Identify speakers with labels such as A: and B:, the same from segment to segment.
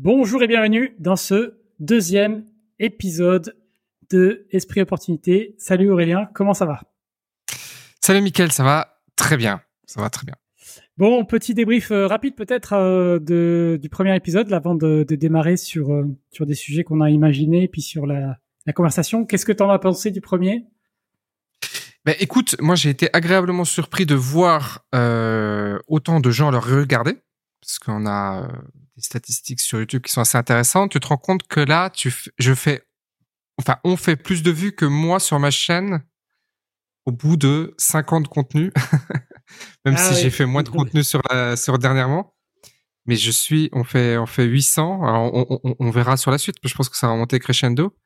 A: Bonjour et bienvenue dans ce deuxième épisode de Esprit Opportunité. Salut Aurélien, comment ça va?
B: Salut Mickaël, ça va très bien. Ça va très bien.
A: Bon, petit débrief euh, rapide peut-être euh, de, du premier épisode avant de, de démarrer sur, euh, sur des sujets qu'on a imaginés puis sur la, la conversation. Qu'est-ce que tu en as pensé du premier?
B: Ben, écoute, moi j'ai été agréablement surpris de voir autant de gens le regarder parce qu'on a des statistiques sur YouTube qui sont assez intéressantes. Tu te rends compte que là, tu je fais, enfin, on fait plus de vues que moi sur ma chaîne au bout de 50 contenus, même ah si j'ai fait moins de contenu sur la, sur dernièrement. Mais je suis, on fait, on fait 800. Alors on, on, on verra sur la suite. Je pense que ça va monter crescendo.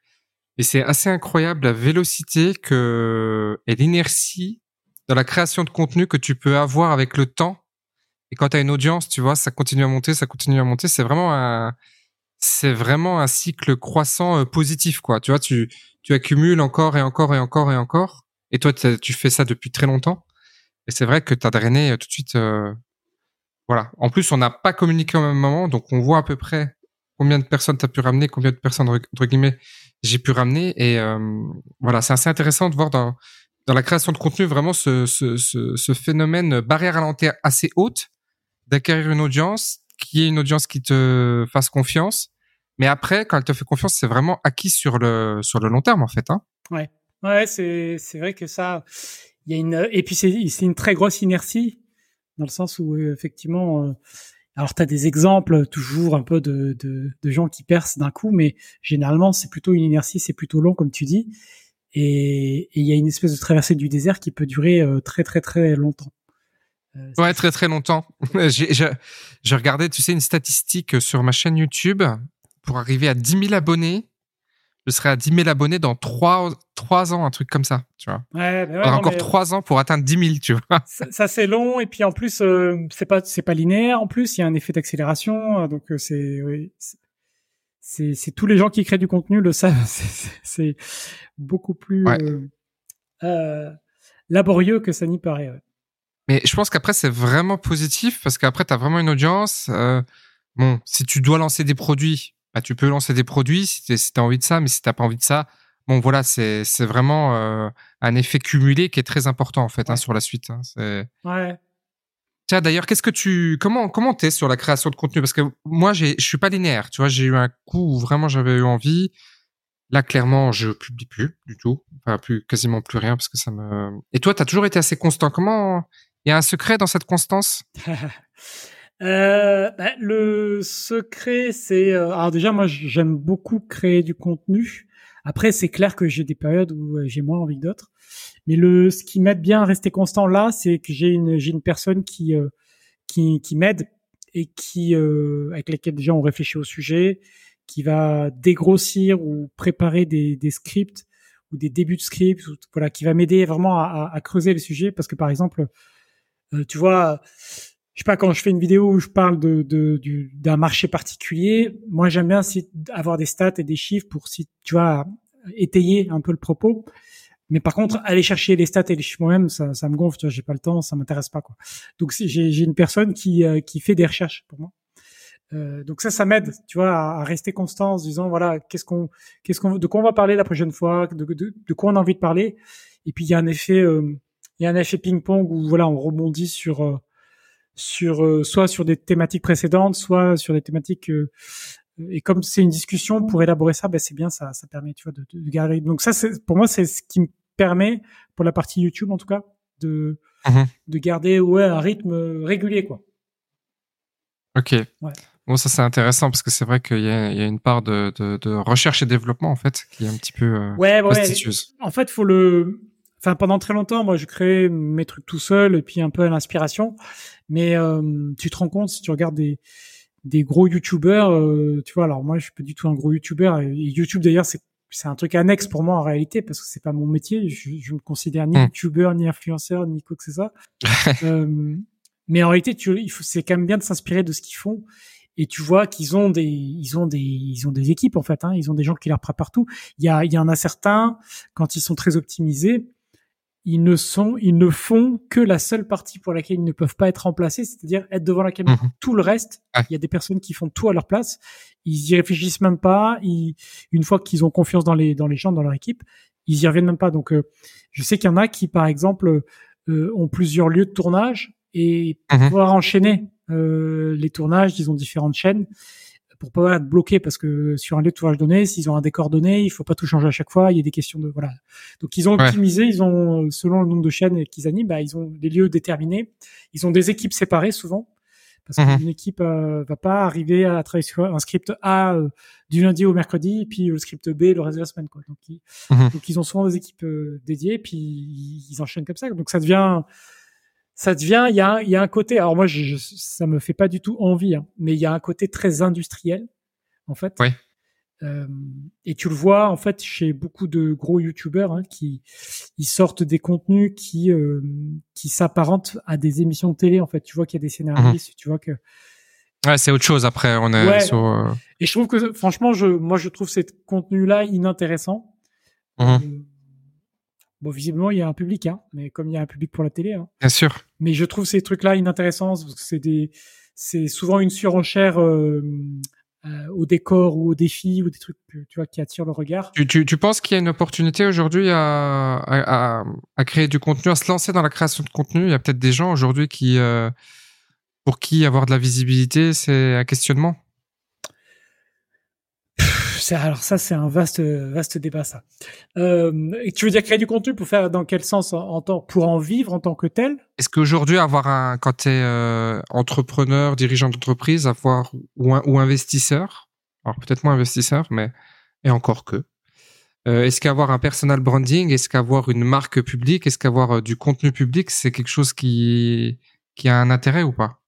B: Et c'est assez incroyable la vélocité que et l'inertie dans la création de contenu que tu peux avoir avec le temps. Et quand tu as une audience, tu vois, ça continue à monter, ça continue à monter. C'est vraiment un, c'est vraiment un cycle croissant euh, positif, quoi. Tu vois, tu, tu accumules encore et encore et encore et encore. Et toi, tu fais ça depuis très longtemps. Et c'est vrai que tu as drainé euh, tout de suite. Euh, voilà. En plus, on n'a pas communiqué au même moment, donc on voit à peu près combien de personnes tu as pu ramener, combien de personnes, entre guillemets, j'ai pu ramener. Et euh, voilà, c'est assez intéressant de voir dans, dans la création de contenu vraiment ce, ce, ce, phénomène barrière à l'entrée assez haute d'acquérir une audience qui est une audience qui te fasse confiance. Mais après, quand elle te fait confiance, c'est vraiment acquis sur le, sur le long terme, en fait. Hein.
A: Ouais. Ouais, c'est c'est vrai que ça, il y a une et puis c'est c'est une très grosse inertie dans le sens où effectivement, euh, alors tu as des exemples toujours un peu de, de de gens qui percent d'un coup, mais généralement c'est plutôt une inertie, c'est plutôt long comme tu dis, et il y a une espèce de traversée du désert qui peut durer euh, très très très longtemps.
B: Ouais, très très longtemps. j'ai regardé, tu sais, une statistique sur ma chaîne YouTube pour arriver à 10 000 abonnés je serai à 10 000 abonnés dans 3, 3 ans, un truc comme ça, tu vois.
A: Ouais,
B: ouais, encore 3 ans pour atteindre 10 000, tu vois.
A: Ça, c'est long et puis en plus euh, c'est pas c'est pas linéaire en plus, il y a un effet d'accélération euh, donc euh, c'est oui, c'est c'est tous les gens qui créent du contenu le savent, c'est beaucoup plus euh, laborieux que ça n'y paraît.
B: Mais je pense qu'après c'est vraiment positif parce qu'après tu as vraiment une audience bon, si tu dois lancer des produits bah, tu peux lancer des produits si tu as envie de ça, mais si tu n'as pas envie de ça, bon voilà, c'est vraiment euh, un effet cumulé qui est très important en fait hein, sur la suite. Hein,
A: ouais.
B: Tiens, d'ailleurs, qu'est-ce que tu, comment, comment t'es sur la création de contenu? Parce que moi, je suis pas linéaire. Tu vois, j'ai eu un coup où vraiment j'avais eu envie. Là, clairement, je publie plus du tout, enfin plus quasiment plus rien parce que ça me. Et toi, tu as toujours été assez constant. Comment Il y a un secret dans cette constance?
A: Euh, bah, le secret, c'est euh, alors déjà moi j'aime beaucoup créer du contenu. Après c'est clair que j'ai des périodes où euh, j'ai moins envie que d'autres. Mais le ce qui m'aide bien à rester constant là, c'est que j'ai une j'ai une personne qui euh, qui, qui m'aide et qui avec laquelle déjà on réfléchit au sujet, qui va dégrossir ou préparer des, des scripts ou des débuts de scripts, voilà, qui va m'aider vraiment à, à, creuser le sujet parce que par exemple, tu vois je sais pas quand je fais une vidéo où je parle de, de d'un marché particulier, moi j'aime bien avoir des stats et des chiffres pour si tu vois étayer un peu le propos. Mais par contre, aller chercher les stats et les chiffres moi-même, ça, ça me gonfle. Tu vois, j'ai pas le temps, ça m'intéresse pas quoi. Donc j'ai, j'ai une personne qui euh, qui fait des recherches pour moi. Euh, donc ça, ça m'aide, tu vois, à, rester constant en se disant voilà, qu'est-ce qu'on, qu'est-ce qu'on, de quoi on va parler la prochaine fois, de, de, de quoi on a envie de parler. Et puis il y a un effet, euh, il y a un effet ping-pong où voilà, on rebondit sur euh, sur euh, soit sur des thématiques précédentes, soit sur des thématiques euh, et comme c'est une discussion pour élaborer ça, ben c'est bien, ça, ça permet, tu vois, de, de garder. Donc ça, c'est pour moi, c'est ce qui me permet pour la partie YouTube en tout cas de mhm. de garder ouais un rythme régulier quoi.
B: Ok. Ouais. Bon, ça c'est intéressant parce que c'est vrai qu'il y, y a, une part de, de, de, recherche et développement en fait qui est un petit peu euh,
A: ouais, ouais. En fait, faut le enfin pendant très longtemps, moi je créais mes trucs tout seul et puis un peu à l'inspiration. Mais euh, tu te rends compte si tu regardes des des gros youtubeurs, euh, tu vois. Alors moi je suis pas du tout un gros youtubeur et YouTube d'ailleurs c'est c'est un truc annexe pour moi en réalité parce que c'est pas mon métier. Je, je me considère ni hmm. youtubeur ni influenceur ni quoi que ce soit. euh, mais en réalité, tu, il faut, c'est quand même bien de s'inspirer de ce qu'ils font. Et tu vois qu'ils ont des, ils ont des, ils ont des équipes en fait. Hein, ils ont des gens qui leur préparent tout. Il y a, il y en a certains quand ils sont très optimisés, ils ne sont, ils ne font que la seule partie pour laquelle ils ne peuvent pas être remplacés, c'est-à-dire être devant la caméra.
B: Mhm.
A: Tout le reste, il y a des personnes qui font tout à leur place. Ils y réfléchissent même pas. Ils, une fois qu'ils ont confiance dans les dans les gens, dans leur équipe, ils y reviennent même pas. Donc, euh, je sais qu'il y en a qui, par exemple, euh, ont plusieurs lieux de tournage et pour
B: Mhm.
A: pouvoir enchaîner euh, les tournages, ils ont différentes chaînes pour pas être bloqué parce que sur un lieu de tournage donné, s'ils ont un décor donné, il faut pas tout changer à chaque fois. Il y a des questions de voilà. Donc ils ont
B: Ouais.
A: optimisé, ils ont selon le nombre de chaînes qu'ils animent, bah, ils ont des lieux déterminés. Ils ont des équipes séparées souvent parce
B: Mhm.
A: qu'une équipe euh, va pas arriver à travailler sur un script A euh, du lundi au mercredi et puis le script B le reste de la semaine quoi. Donc ils,
B: Mhm.
A: donc ils ont souvent des équipes euh, dédiées puis ils enchaînent comme ça. Donc ça devient ça devient il y a y a un côté alors moi je, je- ça me fait pas du tout envie hein, mais il y a un côté très industriel en fait.
B: Oui.
A: Euh, et tu le vois en fait chez beaucoup de gros youtubeurs hein, qui ils sortent des contenus qui euh, qui s'apparentent à des émissions de télé en fait tu vois qu'il y a des scénaristes tu vois que
B: Ouais, c'est autre chose après. On est
A: Ouais.
B: sur. euh,
A: et je trouve que franchement je moi je trouve ces contenus là inintéressants
B: Mhm.
A: Euh, bon visiblement il y a un public hein, mais comme il y a un public pour la télé hein,
B: Bien sûr.
A: mais je trouve ces trucs-là inintéressants parce que c'est des, c'est souvent une surenchère euh, euh, au décor ou au défi ou des trucs tu vois qui attirent le regard.
B: Tu, tu, tu penses qu'il y a une opportunité aujourd'hui à, à, à, à créer du contenu, à se lancer dans la création de contenu? Il y a peut-être des gens aujourd'hui qui, euh, pour qui avoir de la visibilité, c'est un questionnement?
A: Alors ça c'est un vaste vaste débat ça. Euh, et tu veux dire créer du contenu pour faire dans quel sens en, pour en vivre en tant que tel?
B: Est-ce qu'aujourd'hui, avoir un, quand tu es euh, entrepreneur, dirigeant d'entreprise, avoir ou, un, ou investisseur, alors peut-être moins investisseur, mais et encore que, euh, est-ce qu'avoir un personal branding, est-ce qu'avoir une marque publique, est-ce qu'avoir du contenu public, c'est quelque chose qui, qui a un intérêt ou pas?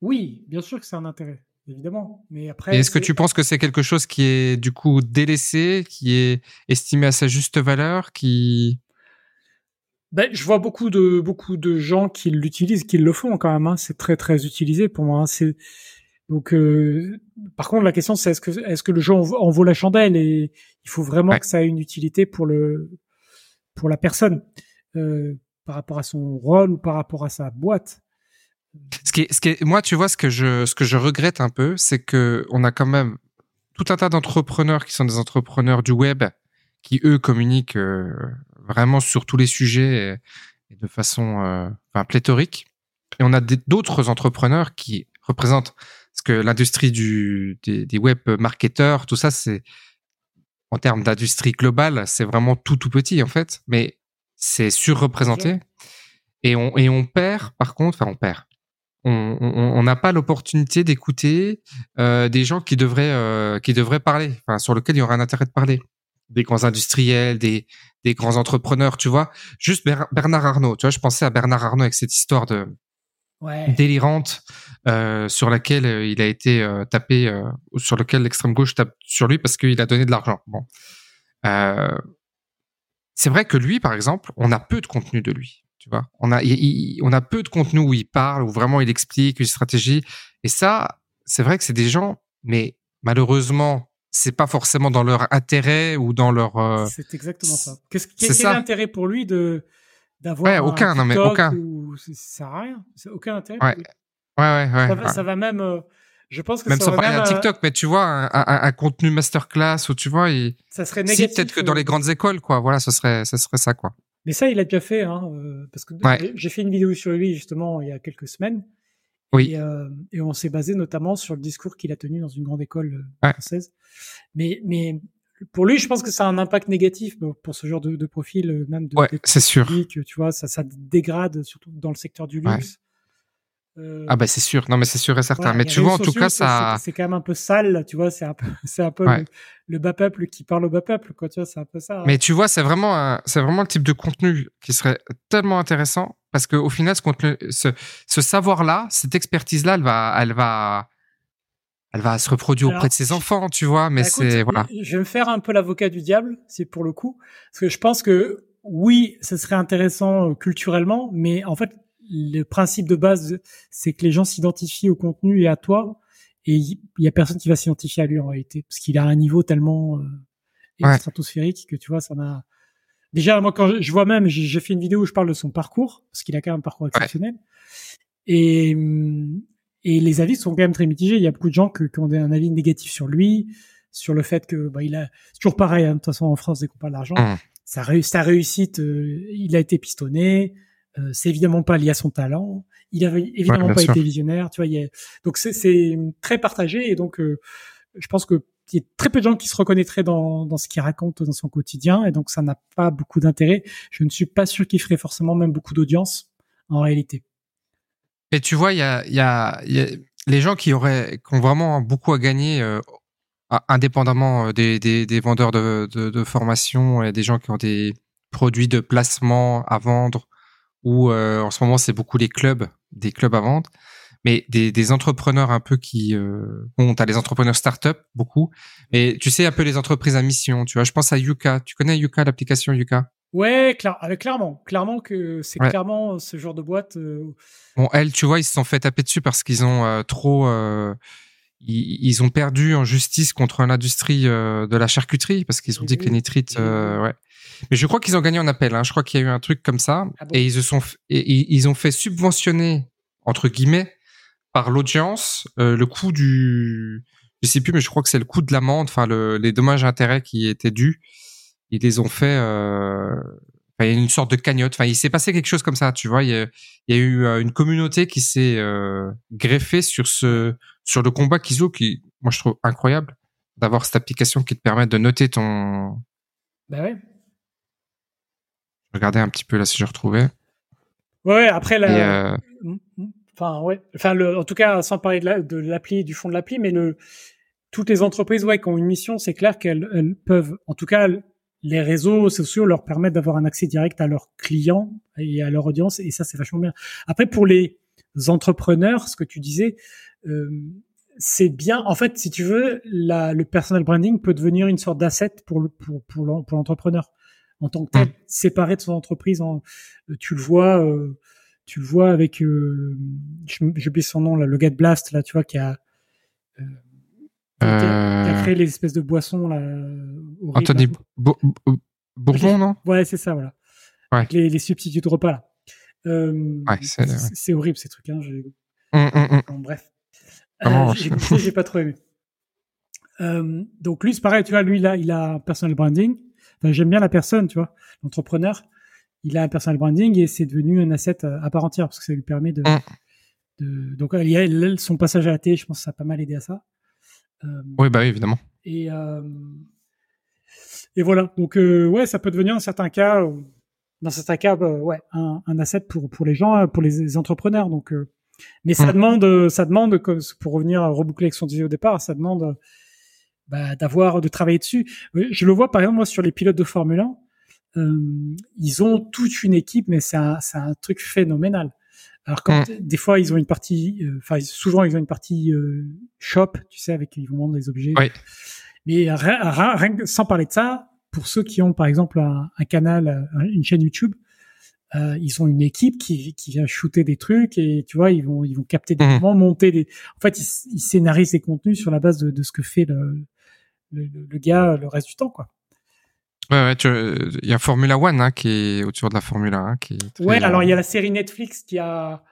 A: Oui, bien sûr que c'est un intérêt, évidemment. Mais après,
B: est-ce que tu penses que c'est quelque chose qui est du coup délaissé, qui est estimé à sa juste valeur, qui
A: Ben, je vois beaucoup de beaucoup de gens qui l'utilisent, qui le font quand même. Hein. C'est très très utilisé pour moi. hein. C'est donc. euh, Par contre, la question c'est est-ce que est-ce que le jeu en, vaut- en vaut la chandelle? Et il faut vraiment
B: Ouais.
A: que ça ait une utilité pour le pour la personne euh, par rapport à son rôle ou par rapport à sa boîte.
B: Ce qui est, ce qui est, moi, tu vois, ce que je, ce que je regrette un peu, c'est que on a quand même tout un tas d'entrepreneurs qui sont des entrepreneurs du web, qui eux communiquent euh, vraiment sur tous les sujets et, et de façon, euh, enfin, pléthorique. Et on a d'autres entrepreneurs qui représentent, parce que l'industrie du, des, des web marketeurs, tout ça, c'est en termes d'industrie globale, c'est vraiment tout tout petit en fait, mais c'est surreprésenté. Et on, et on perd, par contre, enfin on perd on n'a pas l'opportunité d'écouter euh, des gens qui devraient euh, qui devraient parler, enfin sur lesquels il y aurait un intérêt de parler, des grands industriels, des des grands entrepreneurs, tu vois. Juste Ber- Bernard Arnault, tu vois, je pensais à Bernard Arnault avec cette histoire de
A: Ouais.
B: délirante euh, sur laquelle euh, il a été euh, tapé, euh, sur lequel l'extrême gauche tape sur lui parce qu'il a donné de l'argent. Bon, Euh, c'est vrai que lui, par exemple, on a peu de contenu de lui. Tu vois, on a, il- il- on a peu de contenu où il parle, où vraiment il explique une stratégie. Et ça, c'est vrai que c'est des gens, mais malheureusement, c'est pas forcément dans leur intérêt ou dans leur. euh,
A: C'est exactement ça. Qu'est-ce
B: c'est
A: quel est
B: ça.
A: l'intérêt pour lui de d'avoir
B: Ouais,
A: un
B: aucun, non, mais aucun.
A: ou- ça sert à rien? C'est aucun intérêt.
B: Ouais. Ouais, ouais, ouais.
A: Ça, va,
B: ouais.
A: ça va même. euh, je pense que
B: Même
A: ça
B: sans
A: va
B: parler d'un
A: euh,
B: TikTok, mais tu vois, un, un- un contenu masterclass où tu vois, il,
A: ça serait
B: si
A: négatif.
B: peut-être que dans les grandes écoles, quoi. Voilà, ce serait, ce serait ça, quoi.
A: Mais ça, il a déjà fait, hein, euh, parce que
B: Ouais.
A: j'ai fait une vidéo sur lui justement il y a quelques semaines.
B: Oui.
A: Et, euh, et on s'est basé notamment sur le discours qu'il a tenu dans une grande école euh,
B: Ouais.
A: française. Mais, mais pour lui, je pense que ça a un impact négatif pour ce genre de, de profil, euh, même de,
B: Ouais,
A: de
B: c'est sûr.
A: public, tu vois, ça, ça dégrade surtout dans le secteur du luxe. Euh,
B: Ah bah c'est sûr. Non mais c'est sûr et certain.
A: voilà,
B: mais tu vois, en tout cas,
A: c'est-
B: ça.
A: c'est quand même un peu sale, tu vois, c'est un peu, c'est un peu
B: Ouais.
A: le, le bas peuple qui parle au bas peuple, quoi, tu vois, c'est un peu ça. hein.
B: Mais tu vois, c'est vraiment, un- c'est vraiment le type de contenu qui serait tellement intéressant parce qu'au final, ce contenu, ce, ce savoir-là, cette expertise-là, elle va, elle va, elle va se reproduire
A: Alors,
B: auprès de ses enfants, tu vois. Mais
A: Bah, écoute,
B: c'est voilà.
A: Je vais me faire un peu l'avocat du diable, c'est pour le coup, parce que je pense que oui, ce serait intéressant euh, culturellement, mais en fait, le principe de base, c'est que les gens s'identifient au contenu et à toi, et il y a personne qui va s'identifier à lui en réalité, parce qu'il a un niveau tellement euh,
B: Ouais.
A: stratosphérique que tu vois, ça n'a. déjà moi quand je, vois même, j'ai fait une vidéo où je parle de son parcours parce qu'il a quand même un parcours exceptionnel. Et et les avis sont quand même très mitigés. Il y a beaucoup de gens qui ont un avis négatif sur lui, sur le fait que bah, il a c'est toujours pareil. Hein, de toute façon, en France, dès qu'on parle d'argent, mmh. sa, sa réussite, euh, il a été pistonné. Euh, c'est évidemment pas lié à son talent. Il avait évidemment pas été visionnaire. Tu vois, il donc c'est très partagé et donc euh, je pense que il y a très peu de gens qui se reconnaîtraient dans, dans ce qu'il raconte dans son quotidien et donc ça n'a pas beaucoup d'intérêt. Je ne suis pas sûr qu'il ferait forcément même beaucoup d'audience en réalité.
B: Et tu vois, il y a, y, a, y a, les gens qui auraient, qui ont vraiment beaucoup à gagner, euh, indépendamment euh, des, des, des vendeurs de, de, de, formation et des gens qui ont des produits de placement à vendre, ou euh, en ce moment c'est beaucoup les clubs, des clubs à vendre, mais des, des entrepreneurs un peu qui, euh, bon, t'as les entrepreneurs start-up beaucoup, mais tu sais un peu les entreprises à mission, tu vois. Je pense à Yuka. Tu connais Yuka, l'application Yuka?
A: Ouais, clairement, clairement que c'est clairement ce genre de boîte. Euh,
B: bon, elles, tu vois, ils se sont fait taper dessus parce qu'ils ont euh, trop, euh, ils, ont perdu en justice contre l'industrie de la charcuterie parce qu'ils ont dit que les nitrites, ouais. Mais je crois qu'ils ont gagné en appel. Hein. Je crois qu'il y a eu un truc comme ça ah et ils se sont, et, ils ont fait subventionner entre guillemets par l'audience le coût du, je sais plus, mais je crois que c'est le coût de l'amende, enfin le, les dommages intérêts qui étaient dus ils les ont fait. Euh, il y a une sorte de cagnotte. Enfin, il s'est passé quelque chose comme ça, tu vois. Il y a, il y a eu euh, une communauté qui s'est euh, greffée sur ce, sur le combat Kizo, qui, moi, je trouve incroyable d'avoir cette application qui te permet de noter ton.
A: Bah ouais.
B: Regardez un petit peu là si je retrouvais.
A: Ouais, après la. Mm, mm. Enfin ouais. Enfin le, en tout cas, sans parler de l'appli, du fond de l'appli, mais le toutes les entreprises ouais qui ont une mission, c'est clair qu'elles peuvent, en tout cas, les réseaux sociaux leur permettent d'avoir un accès direct à leurs clients et à leur audience, et ça, c'est vachement bien. Après, pour les entrepreneurs, ce que tu disais, euh, c'est bien. En fait, si tu veux, la, le personal branding peut devenir une sorte d'asset pour le, pour, pour l'entrepreneur en tant que tel, séparé de son entreprise. En, tu le vois, euh, tu le vois avec, euh, j'oublie son nom là, le Get Blast là, tu vois, qui a euh, qui a, créé les espèces de boissons là.
B: Anthony Bourbon, non?
A: Ouais, c'est ça, voilà. Ouais. les, les, substituts de repas là. Euh,
B: ouais, c'est
A: horrible ces trucs. Hein. Hum, hum, hum. bref, euh, j'ai pas trop aimé. Euh, donc lui, c'est pareil, tu vois, lui là, il a un personal branding. Enfin, J'aime bien la personne, tu vois, l'entrepreneur. Il a un personal branding et c'est devenu un asset à part entière parce que ça lui permet de. de donc il y a son passage à la télé, je pense que ça a pas mal aidé à ça.
B: Euh, oui, bah évidemment.
A: Et, euh, et voilà. Donc, euh, ouais, ça peut devenir, dans certains cas, dans certains cas, bah, ouais, un, un, asset pour, pour les gens, pour les entrepreneurs. Donc, mais ça mm. demande, ça demande, pour revenir à reboucler avec son au départ, ça demande bah, d'avoir, de travailler dessus. Je le vois par exemple moi sur les pilotes de Formule 1, euh, ils ont toute une équipe, mais c'est un, un, truc phénoménal. Alors quand mm. des fois ils ont une partie, euh, enfin souvent ils ont une partie euh, shop, tu sais, avec ils vont vendre des objets.
B: Oui.
A: Mais rien, sans parler de ça, pour ceux qui ont par exemple un, canal, une chaîne YouTube, euh, ils ont une équipe qui, qui vient shooter des trucs et tu vois ils vont ils vont capter des mm. moments, monter des. En fait ils, ils scénarisent des contenus sur la base de, de ce que fait le, le, le, gars le reste du temps quoi.
B: Ouais, ouais, il y a Formula One hein, qui est autour de la Formule 1. Qui est
A: Ouais, alors il y a la série Netflix qui a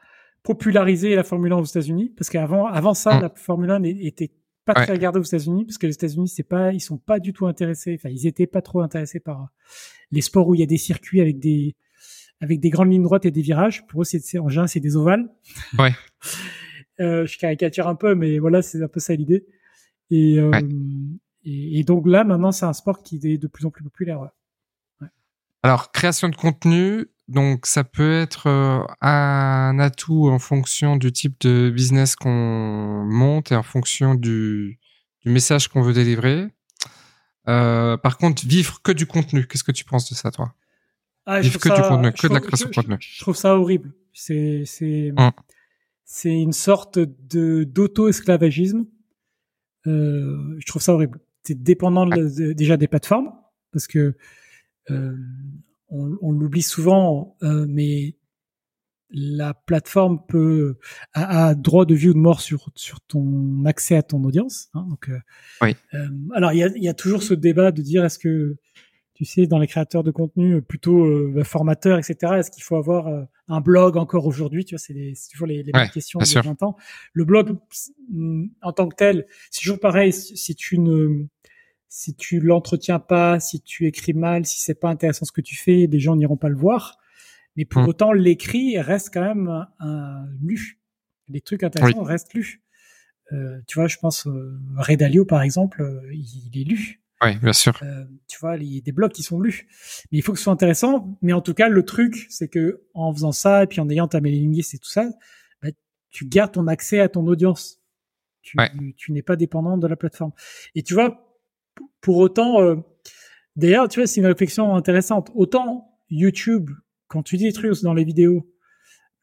A: popularisé la Formule 1 aux États-Unis, parce qu'avant, avant ça, mm. la Formule 1 n'était pas très regardée aux États-Unis, parce que les États-Unis, c'est pas, ils sont pas du tout intéressés. Enfin, ils étaient pas trop intéressés par les sports où il y a des circuits avec des avec des grandes lignes droites et des virages. Pour eux, c'est en général, c'est des ovales.
B: Ouais.
A: euh, je caricature un peu, mais voilà, c'est un peu ça l'idée. Et, euh, et, et, donc là, maintenant, c'est un sport qui est de plus en plus populaire. Ouais.
B: Alors, création de contenu, donc ça peut être euh, un atout en fonction du type de business qu'on monte et en fonction du, du message qu'on veut délivrer. Euh, par contre, vivre que du contenu, qu'est-ce que tu penses de ça, toi?
A: Ah, Vivre
B: que du contenu, que de la création
A: de
B: contenu.
A: Je, trouve ça horrible. C'est c'est hum. c'est une sorte de d'auto-esclavagisme. Euh, je trouve ça horrible c'est dépendant déjà des plateformes parce que euh, on, on l'oublie souvent, euh, mais la plateforme peut a, droit de vie ou de mort sur sur ton accès à ton audience. Hein, donc, euh,
B: oui.
A: Euh, alors il y a, y a toujours ce débat de dire est-ce que tu sais, dans les créateurs de contenu plutôt euh, formateurs, etc. Est-ce qu'il faut avoir euh, un blog encore aujourd'hui Tu vois, c'est toujours les, les mêmes questions de 20 ans. Le blog, mm, en tant que tel, c'est toujours pareil. Si tu ne si tu l'entretiens pas, si tu écris mal, si c'est pas intéressant ce que tu fais, les gens n'iront pas le voir. Mais pour mm. autant, l'écrit reste quand même un, lu. Les trucs intéressants restent lus. Euh, tu vois, je pense euh, Redalio par exemple, il, il est lu.
B: Oui, bien sûr.
A: Euh, tu vois, il y a des blogs qui sont lus. Mais il faut que ce soit intéressant. Mais en tout cas, le truc, c'est que en faisant ça et puis en ayant ta mailing list et tout ça, bah, tu gardes ton accès à ton audience. Tu, tu n'es pas dépendant de la plateforme. Et tu vois, pour autant, euh, d'ailleurs, tu vois, c'est une réflexion intéressante. Autant YouTube, quand tu dis des trucs dans les vidéos,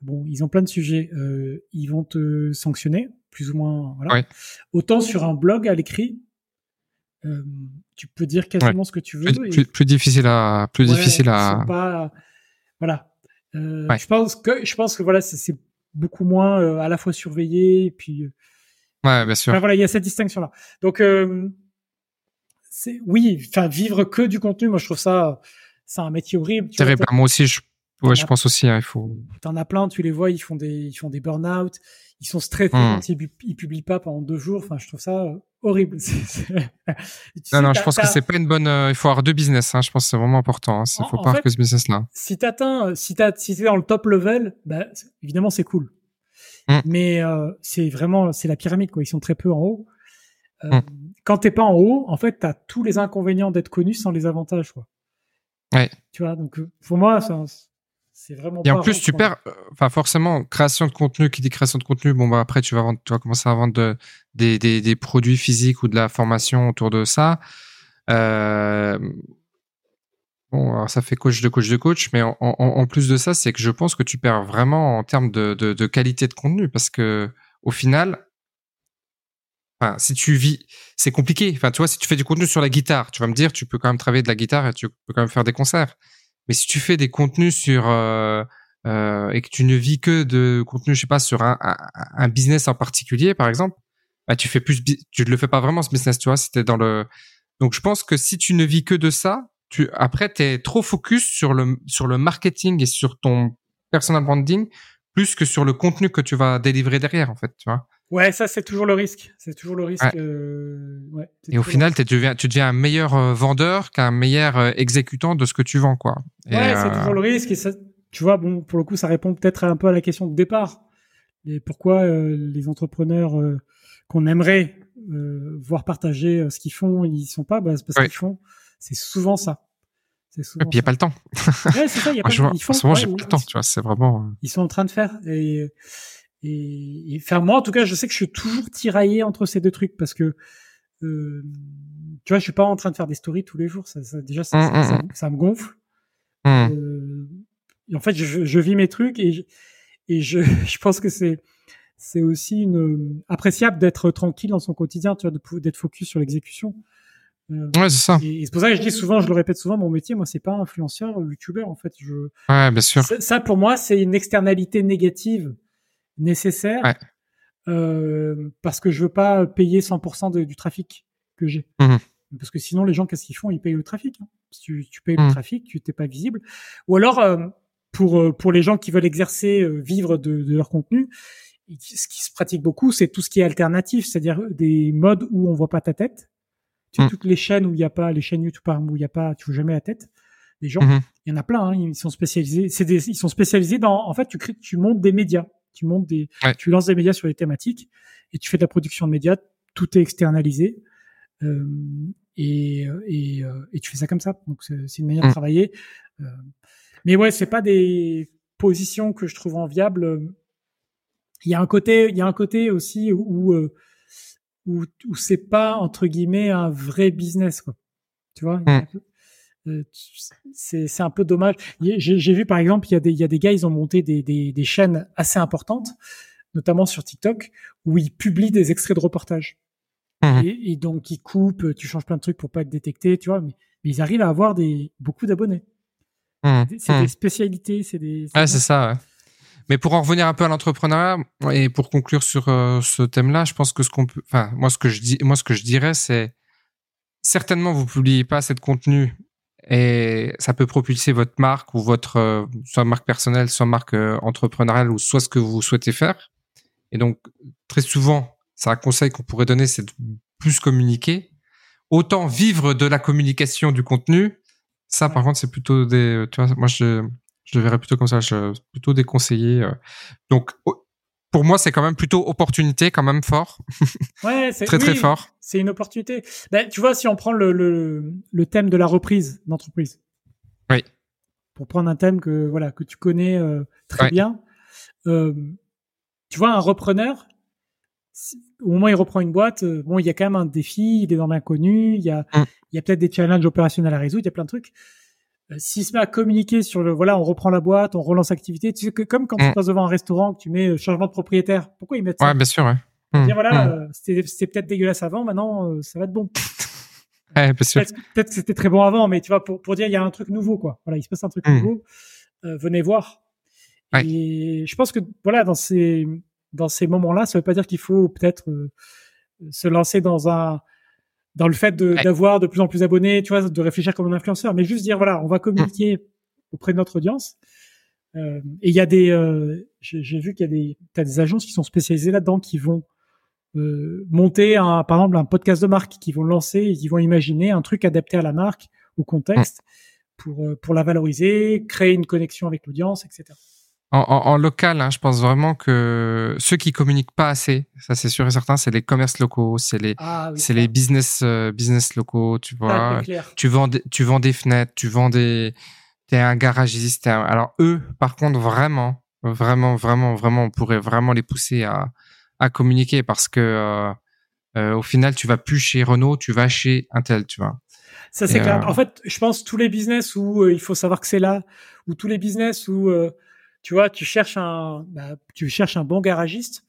A: bon, ils ont plein de sujets, euh, ils vont te sanctionner, plus ou moins. Voilà. Autant sur un blog à l'écrit, euh, tu peux dire quasiment ce que tu veux.
B: Plus, plus, difficile à, plus difficile à.
A: Pas, voilà. Euh, Je pense que, je pense que voilà, c'est beaucoup moins euh, à la fois surveillé et puis. Euh,
B: ouais, bien sûr.
A: voilà, il y a cette distinction là. Donc, euh, c'est oui, enfin vivre que du contenu, moi je trouve ça, c'est un métier horrible.
B: Terrible. Moi aussi, je, ouais, je pense aussi, hein, il faut.
A: T'en as plein, tu les vois, ils font des, ils font des burn-out, ils sont stressés mmh. quand ils, ils, publient pas pendant deux jours. Enfin, je trouve ça horrible.
B: non, non, je pense que c'est pas une bonne. Euh, il faut avoir deux business. Hein, je pense que c'est vraiment important. Il hein. faut pas que ce business-là.
A: Si t'atteins, si t'as, si t'es dans le top level, bah, évidemment c'est cool. Mm. Mais euh, c'est vraiment, c'est la pyramide quoi. Ils sont très peu en haut. Euh, mm. Quand t'es pas en haut, en fait, t'as tous les inconvénients d'être connu sans les avantages quoi.
B: Ouais.
A: Tu vois, donc euh, pour moi, c'est vraiment.
B: Et en plus, tu perds, euh, enfin forcément, création de contenu. Qui dit création de contenu, bon bah après tu vas vendre, tu vas commencer à vendre de, des, des, des, produits physiques ou de la formation autour de ça. Euh, bon, alors ça fait coach de coach de coach, mais en, en, en plus de ça, c'est que je pense que tu perds vraiment en termes de, de, de qualité de contenu parce que au final, Enfin, si tu vis, c'est compliqué. Enfin, tu vois, si tu fais du contenu sur la guitare, tu vas me dire, tu peux quand même travailler de la guitare et tu peux quand même faire des concerts. Mais si tu fais des contenus sur euh, euh, et que tu ne vis que de contenu, je sais pas, sur un, un, business en particulier, par exemple, bah tu fais plus, tu ne le fais pas vraiment ce business, tu vois. C'était dans le. Donc, je pense que si tu ne vis que de ça, tu après t'es trop focus sur le sur le marketing et sur ton personal branding plus que sur le contenu que tu vas délivrer derrière, en fait, tu vois.
A: Ouais, ça c'est toujours le risque. C'est toujours le risque. Euh, ouais,
B: et au final, tu deviens, tu deviens un meilleur euh, vendeur qu'un meilleur euh, exécutant de ce que tu vends, quoi.
A: ouais, c'est toujours le risque. Et ça, tu vois, bon, pour le coup, ça répond peut-être un peu à la question de départ. Et pourquoi les entrepreneurs qu'on aimerait voir partager ce qu'ils font, ils sont pas, bah, parce qu'ils font. C'est souvent ça.
B: C'est souvent. Et puis il y a pas le temps.
A: ouais, c'est ça. Y a pas,
B: ils font, en ce moment, j'ai pas le temps. Tu vois, c'est vraiment.
A: Ils sont en train de faire et et, et moi, en tout cas, je sais que je suis toujours tiraillé entre ces deux trucs parce que euh, tu vois, je suis pas en train de faire des stories tous les jours. Ça, ça déjà, ça, mmh, ça, mmh, ça, mmh. me gonfle. Euh, et en fait, je, je, vis mes trucs et je, et je, je pense que c'est c'est aussi une, appréciable d'être tranquille dans son quotidien, tu vois, d'être focus sur l'exécution.
B: Euh, ouais, c'est ça.
A: Et, c'est pour ça que je dis souvent, je le répète souvent, mon métier, moi, c'est pas influenceur ou youtubeur, en fait. Je,
B: ouais, bien sûr.
A: Ça, pour moi, c'est une externalité négative nécessaire euh, parce que je veux pas payer 100% du trafic que j'ai. Mmh parce que sinon, les gens, qu'est-ce qu'ils font? Ils payent le trafic. Hein. Si tu, tu payes le mmh. trafic, tu t'es pas visible. Ou alors, euh, pour euh, pour les gens qui veulent exercer, euh, vivre de, de, leur contenu, ce qui se pratique beaucoup, c'est tout ce qui est alternatif, c'est-à-dire des modes où on voit pas ta tête. Tu mmh. toutes les chaînes où il y a pas les chaînes YouTube où il y a pas, tu vois jamais la tête. Les gens, il y en a plein. Hein, ils sont spécialisés. C'est des, ils sont spécialisés dans. En fait, tu crées, tu montes des médias tu montes des, tu lances des médias sur les thématiques et tu fais de la production de médias. Tout est externalisé euh, et, et, euh, et, tu fais ça comme ça. Donc c'est une manière de mm. travailler. Euh, mais ouais, c'est pas des positions que je trouve enviables. Il y a un côté, il y a un côté aussi où où, où, c'est pas entre guillemets un vrai business quoi. Tu vois. Euh, c'est un peu dommage. J'ai vu par exemple, il y, a des, il y a des gars, ils ont monté des, des, des, chaînes assez importantes, notamment sur TikTok, où ils publient des extraits de reportages. Mmh. Et, et, donc ils coupent, tu changes plein de trucs pour pas être détecté, tu vois, mais, ils arrivent à avoir des beaucoup d'abonnés. Mmh. C'est des mmh. spécialités, c'est des.
B: Ah, c'est ça. Ouais. Mais pour en revenir un peu à l'entrepreneuriat et pour conclure sur euh, ce thème-là, je pense que ce qu'on peut, enfin moi ce que je dis, moi ce que je dirais, c'est certainement vous publiez pas assez de contenu et ça peut propulser votre marque ou votre euh, soit marque personnelle, soit marque euh, entrepreneuriale ou soit ce que vous souhaitez faire. Et donc très souvent, c'est un conseil qu'on pourrait donner, c'est de plus communiquer. Autant vivre de la communication du contenu. Ça, par contre, c'est plutôt des, tu vois, moi je je le verrais plutôt comme ça, je, plutôt déconseillé. Donc pour moi, c'est quand même plutôt opportunité, quand même fort.
A: Ouais, c'est
B: très très fort.
A: C'est une opportunité. Ben, tu vois, si on prend le, le, le thème de la reprise d'entreprise.
B: Oui.
A: Pour prendre un thème que voilà que tu connais euh, très bien, euh, tu vois un repreneur. Au moment où il reprend une boîte, euh, bon, il y a quand même un défi, il est dans l'inconnu, il y a, mm. il y a peut-être des challenges opérationnels à résoudre, il y a plein de trucs. Euh, s'il se met à communiquer sur le voilà, on reprend la boîte, on relance l'activité, tu sais que comme quand tu mm. passes devant un restaurant, que tu mets euh, changement de propriétaire, pourquoi ils mettent ça?
B: Ouais, bien sûr. Ouais.
A: Dire, mm. voilà, mm. euh, c'était peut-être dégueulasse avant, maintenant ça va être bon.
B: ouais, bien sûr.
A: Peut-être que c'était très bon avant, mais tu vois, pour, pour dire il y a un truc nouveau, quoi. Voilà, il se passe un truc nouveau. venez voir. Et je pense que voilà, dans ces dans ces moments-là, ça veut pas dire qu'il faut peut-être se lancer dans un dans le fait d'avoir de, plus en plus d'abonnés, tu vois, de réfléchir comme un influenceur, mais juste dire voilà, on va communiquer mm. auprès de notre audience. Euh, et il y a des, euh, j'ai vu qu'il y a des, as des agences qui sont spécialisées là-dedans, qui vont euh, monter un, par exemple un podcast de marque, qui vont lancer, et qui vont imaginer un truc adapté à la marque, au contexte, pour pour la valoriser, créer une connexion avec l'audience, etc
B: en, local, hein, je pense vraiment que ceux qui communiquent pas assez, ça c'est sûr et certain, c'est les commerces locaux, c'est les, ah c'est les business, euh, business locaux, tu vois. tu vends, des, tu vends des fenêtres, tu vends des, t'es un garagiste. Alors eux, par contre, vraiment, vraiment, vraiment, vraiment, on pourrait vraiment les pousser à, à communiquer parce que euh, euh, au final, tu vas plus chez Renault, tu vas chez Intel, tu vois.
A: Ça c'est clair. En fait, je pense tous les business où il faut savoir que c'est là, ou tous les business où tu vois, tu cherches un, bah, tu cherches un bon garagiste.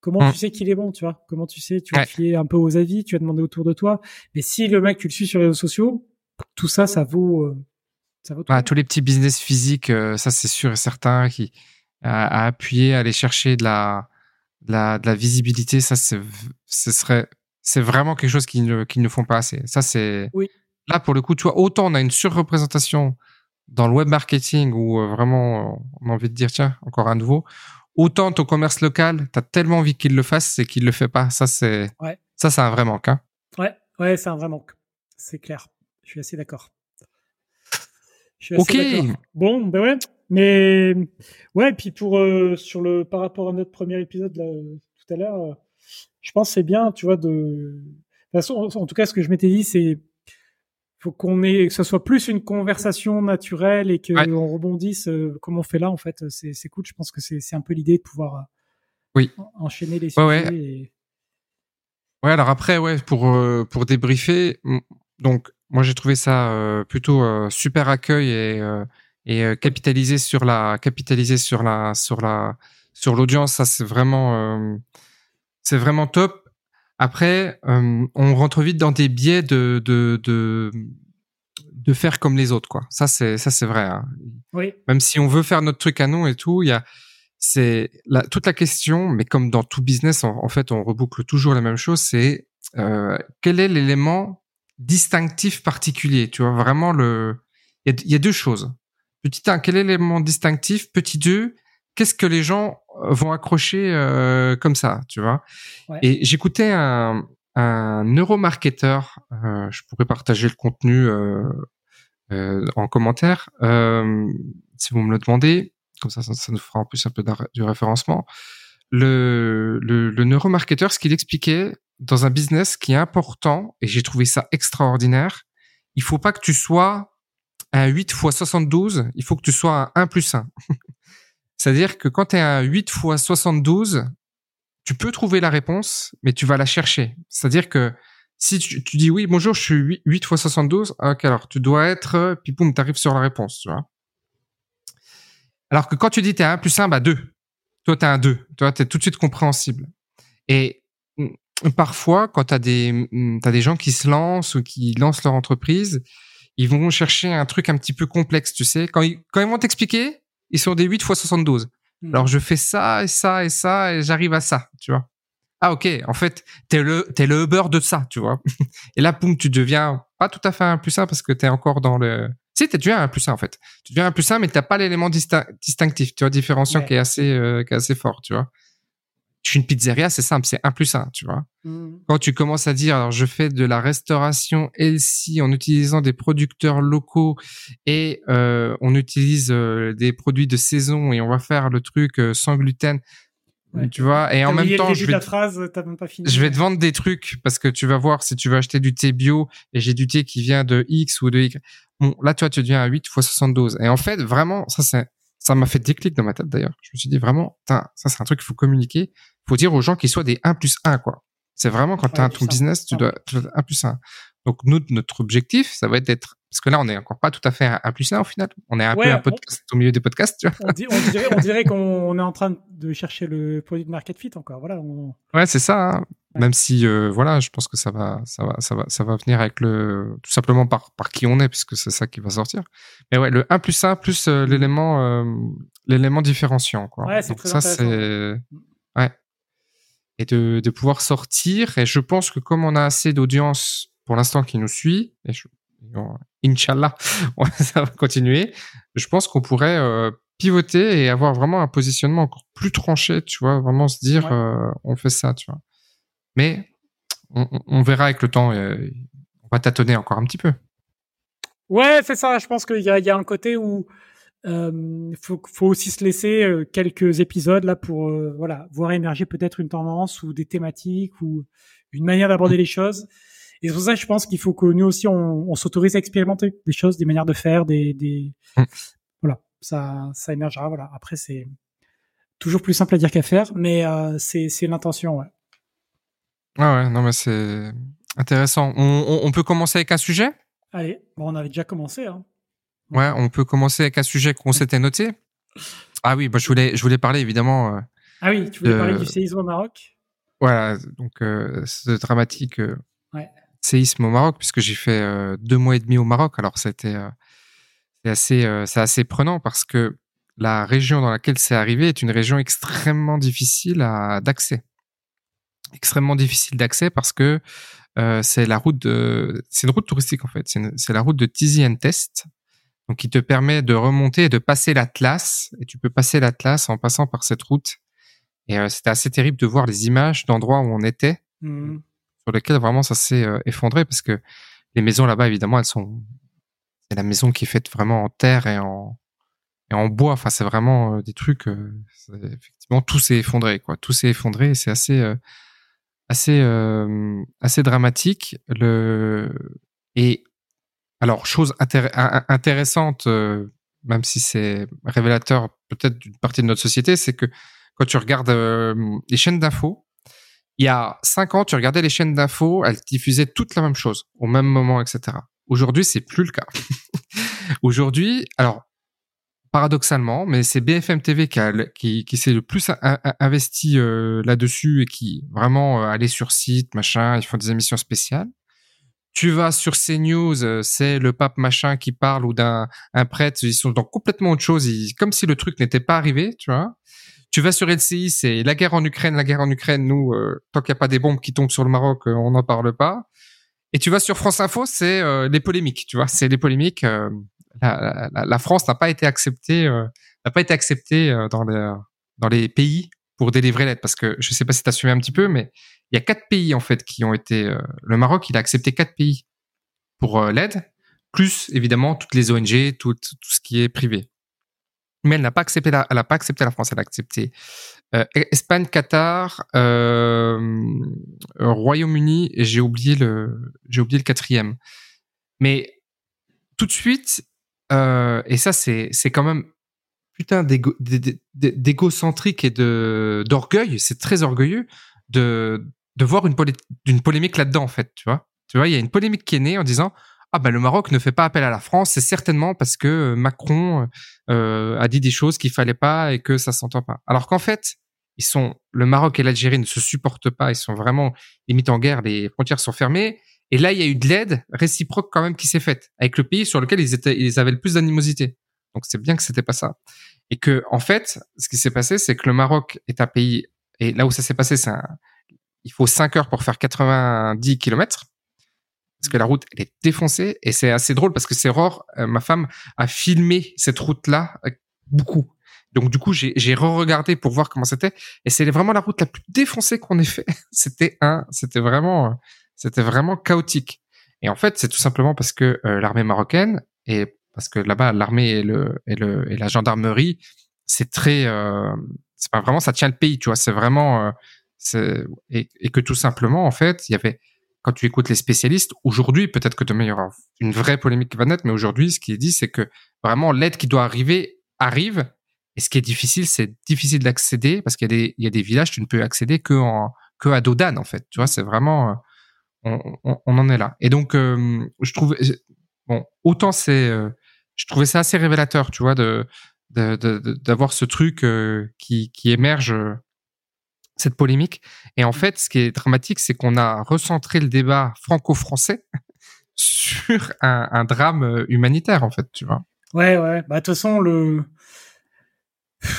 A: Comment tu hum. sais qu'il est bon, tu vois? Comment tu sais Tu vas fier un peu aux avis, tu vas demander autour de toi. Mais si le mec tu le suis sur les réseaux sociaux, tout ça, ça vaut, euh,
B: ça vaut. tous les petits business physiques, euh, ça c'est sûr et certain, qui à, appuyer, à aller chercher de la, de la, de la visibilité, ça c'est, ce serait, c'est vraiment quelque chose qu'ils ne, qu'ils ne font pas assez. Ça c'est.
A: Oui.
B: Là pour le coup, tu vois, autant on a une surreprésentation dans le web marketing où euh, vraiment on a envie de dire tiens encore un nouveau autant ton commerce local tu as tellement envie qu'il le fasse c'est qu'il le fait pas. Ça c'est
A: ouais.
B: ça c'est un vrai manque hein.
A: ouais ouais c'est un vrai manque. C'est clair. Je suis assez d'accord.
B: Ok.
A: bon ben ouais. Mais ouais et puis pour euh, sur le par rapport à notre premier épisode là, tout à l'heure euh, je pense c'est bien tu vois de de toute façon en tout cas ce que je m'étais dit c'est faut qu'on ait que ce soit plus une conversation naturelle et que on rebondisse euh, comme on fait là en fait. C'est c'est cool. Je pense que c'est c'est un peu l'idée de pouvoir euh,
B: oui.
A: enchaîner les sujets
B: ouais, ouais. ouais alors après ouais pour euh, pour débriefer donc moi j'ai trouvé ça plutôt super accueil et et capitaliser sur la capitaliser sur la sur la sur l'audience. Ça c'est vraiment c'est vraiment top après, euh, on rentre vite dans des biais de de de, de faire comme les autres, quoi. Ça c'est ça c'est vrai. Hein.
A: Oui.
B: Même si on veut faire notre truc à nous et tout, il y a c'est la, toute la question, mais comme dans tout business, en, fait, on reboucle toujours la même chose. C'est euh, quel est l'élément distinctif particulier? Tu vois vraiment le. Il y, y a, deux choses. Petit 1, quel est l'élément distinctif? Petit 2, qu'est-ce que les gens vont accrocher euh, comme ça, tu vois? Et j'écoutais un, un neuromarketeur, euh, je pourrais partager le contenu euh, euh en commentaire euh, si vous me le demandez, comme ça, ça, nous fera en plus un peu du référencement. Le, le, le neuromarketeur, ce qu'il expliquait dans un business qui est important, et j'ai trouvé ça extraordinaire, il faut pas que tu sois un 8 x 72, il faut que tu sois un 1 plus 1. C'est-à-dire que quand tu es à 8 fois 72, tu peux trouver la réponse, mais tu vas la chercher. C'est-à-dire que si tu, dis oui, bonjour, je suis 8, 8 fois 72, ok, alors tu dois être, puis boum, tu arrives sur la réponse, tu vois. Alors que quand tu dis tu es à 1 plus 1, bah 2. Toi, tu es un 2. Toi, tu es tout de suite compréhensible. Et mm, parfois, quand tu as des, mm, as des gens qui se lancent ou qui lancent leur entreprise, ils vont chercher un truc un petit peu complexe, tu sais. Quand ils, quand ils vont t'expliquer, ils sont des 8 x 72. Alors je fais ça et ça et ça et j'arrive à ça, tu vois. Ah ok, en fait, t'es le t'es le Uber de ça, tu vois. et là, boum, tu deviens pas tout à fait un plus ça parce que t'es encore dans le sais, tu deviens un plus 1 en fait. Tu deviens un plus 1, mais t'as pas l'élément distinctif, tu vois, différenciant qui est assez, euh, qui est assez fort, tu vois. Je suis une pizzeria, c'est simple, c'est 1 plus 1, tu vois. Mmh. Quand tu commences à dire, alors je fais de la restauration LC en utilisant des producteurs locaux et euh, on utilise euh, des produits de saison et on va faire le truc euh, sans gluten, tu vois, et en même temps, je vais,
A: phrase, même pas fini.
B: je vais te vendre des trucs parce que tu vas voir si tu veux acheter du thé bio et j'ai du thé qui vient de X ou de Y. Bon, là, toi, tu deviens à 8 fois 72. Et en fait, vraiment, ça, c'est, ça m'a fait déclic dans ma tête d'ailleurs. Je me suis dit vraiment, ça, c'est un truc qu'il faut communiquer. Il faut dire aux gens qu'ils soient des 1 plus 1, quoi. C'est vraiment quand tu as ton business, tu dois, tu dois 1 plus 1. Donc, nous, notre objectif, ça va être d'être parce que là, on n'est encore pas tout à fait un plus 1 au final. On est un peu un podcast, au milieu des podcasts, tu vois.
A: On, dirait, on dirait qu'on est en train de chercher le produit de market fit encore. Voilà.
B: Ouais, c'est ça. Hein. Même si, euh, voilà, je pense que ça va, ça va, ça va, ça va venir avec le, tout simplement par, par qui on est, puisque c'est ça qui va sortir. Mais ouais, le 1 plus 1 plus euh, l'élément, euh, l'élément différenciant, quoi.
A: Ouais, c'est ça, c'est,
B: ouais. Et de, de pouvoir sortir. Et je pense que comme on a assez d'audience pour l'instant qui nous suit, et je, Inch'Allah, ça va continuer. Je pense qu'on pourrait euh, pivoter et avoir vraiment un positionnement encore plus tranché, tu vois, vraiment se dire, euh, on fait ça, tu vois. Mais on, verra avec le temps, on va tâtonner encore un petit peu.
A: Ouais, c'est ça. Je pense qu'il y, y a, un côté où euh, faut, faut aussi se laisser quelques épisodes là pour voilà voir émerger peut-être une tendance ou des thématiques ou une manière d'aborder les choses. Et c'est pour ça que je pense qu'il faut que nous aussi, on, on s'autorise à expérimenter des choses, des manières de faire, des, des... Mm. voilà, ça, ça émergera. Voilà. Après, c'est toujours plus simple à dire qu'à faire, mais euh, c'est, c'est l'intention, ouais.
B: Ah ouais, non mais c'est intéressant. On, on, peut commencer avec un sujet?
A: Allez, bon, on avait déjà commencé. Hein.
B: Ouais, on peut commencer avec un sujet qu'on s'était noté. Ah oui, bah, je voulais, je voulais parler évidemment. Euh,
A: ah oui, tu voulais parler du séisme au Maroc?
B: Voilà, donc euh, ce dramatique euh, ouais séisme au Maroc, puisque j'ai fait euh, deux mois et demi au Maroc. Alors c'était euh, assez, euh, c'est assez prenant parce que la région dans laquelle c'est arrivé est une région extrêmement difficile d'accès. Extrêmement difficile d'accès parce que c'est la route de, c'est une route touristique en fait. C'est la route de Tizi Test, donc qui te permet de remonter et de passer l'Atlas. Et tu peux passer l'Atlas en passant par cette route. Et c'était assez terrible de voir les images d'endroits où on était. Mmh sur lequel vraiment ça s'est euh, effondré parce que les maisons là-bas, évidemment, elles sont. C'est la maison qui est faite vraiment en terre et en, et en bois. Enfin, c'est vraiment euh, des trucs. Euh, effectivement, tout s'est effondré, quoi. Tout s'est effondré et c'est assez, assez, assez dramatique. Le et alors chose intéressante, même si c'est révélateur peut-être d'une partie de notre société, c'est que quand tu regardes les chaînes d'infos, il y a cinq ans, tu regardais les chaînes d'infos, elles diffusaient toutes la même chose, au même moment, etc. Aujourd'hui, c'est plus le cas. Aujourd'hui, alors, paradoxalement, mais c'est BFM TV qui, qui, s'est le plus investi euh, là-dessus et qui vraiment euh, allait sur site, machin, ils font des émissions spéciales. Tu vas sur CNews, euh, c'est le pape machin qui parle ou d'un un prêtre, ils sont dans complètement autre chose, comme si le truc n'était pas arrivé, tu vois. Tu vas sur LCI, c'est la guerre en Ukraine, la guerre en Ukraine. Nous, euh, tant qu'il n'y a pas des bombes qui tombent sur le Maroc, euh, on n'en parle pas. Et tu vas sur France Info, c'est euh, les polémiques. Tu vois, c'est les polémiques. La, la, la, France n'a pas été acceptée, n'a pas été acceptée dans les dans les pays pour délivrer l'aide. Parce que je sais pas si tu as suivi un petit peu, mais il y a quatre pays en fait qui ont été. le Maroc, il a accepté quatre pays pour l'aide, plus évidemment toutes les ONG, tout, tout ce qui est privé mais elle n'a pas accepté la, elle a pas accepté la France, elle a accepté euh, Espagne, Qatar, euh, Royaume-Uni et j'ai oublié le, j'ai oublié le quatrième. Mais tout de suite, euh, et ça c'est c'est quand même putain d'égocentrique et de d'orgueil, c'est très orgueilleux de de voir une, une polémique là-dedans en fait, tu vois. Tu vois, il y a une polémique qui est née en disant ah ben le Maroc ne fait pas appel à la France, c'est certainement parce que euh, Macron euh, a dit des choses qu'il fallait pas et que ça s'entend pas. Alors qu'en fait, ils sont le Maroc et l'Algérie ne se supportent pas, ils sont vraiment limite en guerre, les frontières sont fermées. Et là, il y a eu de l'aide réciproque quand même qui s'est faite avec le pays sur lequel ils étaient, ils avaient le plus d'animosité. Donc c'est bien que c'était pas ça. Et que en fait, ce qui s'est passé, c'est que le Maroc est un pays et là où ça s'est passé, c'est il faut 5 heures pour faire 90 kilomètres parce que la route elle est défoncée et c'est assez drôle parce que c'est Aurore, euh, ma femme, a filmé cette route-là euh, beaucoup. Donc du coup, j'ai re-regardé pour voir comment c'était et c'est vraiment la route la plus défoncée qu'on ait fait. c'était un, c'était vraiment, c'était vraiment chaotique. Et en fait, c'est tout simplement parce que l'armée marocaine et parce que là-bas l'armée et le et le et la gendarmerie, c'est très, c'est pas vraiment ça tient le pays, tu vois. C'est vraiment et, et, que tout simplement, en fait, il y avait, quand tu écoutes les spécialistes, aujourd'hui, peut-être que demain, il y aura une vraie polémique qui va naître, mais aujourd'hui, ce qui est dit, c'est que vraiment, l'aide qui doit arriver arrive. Et ce qui est difficile, c'est difficile d'accéder parce qu'il y a des, villages, tu ne peux accéder que en, à Dodane, en fait. Tu vois, c'est vraiment, on, on, en est là. Et donc, euh, je trouve, bon, autant c'est, euh, je trouvais ça assez révélateur, tu vois, de, d'avoir ce truc euh, qui, qui émerge cette polémique. Et en fait, ce qui est dramatique, c'est qu'on a recentré le débat franco-français sur un, drame euh, humanitaire, en fait, tu vois.
A: Ouais, ouais. Bah, de toute façon, le,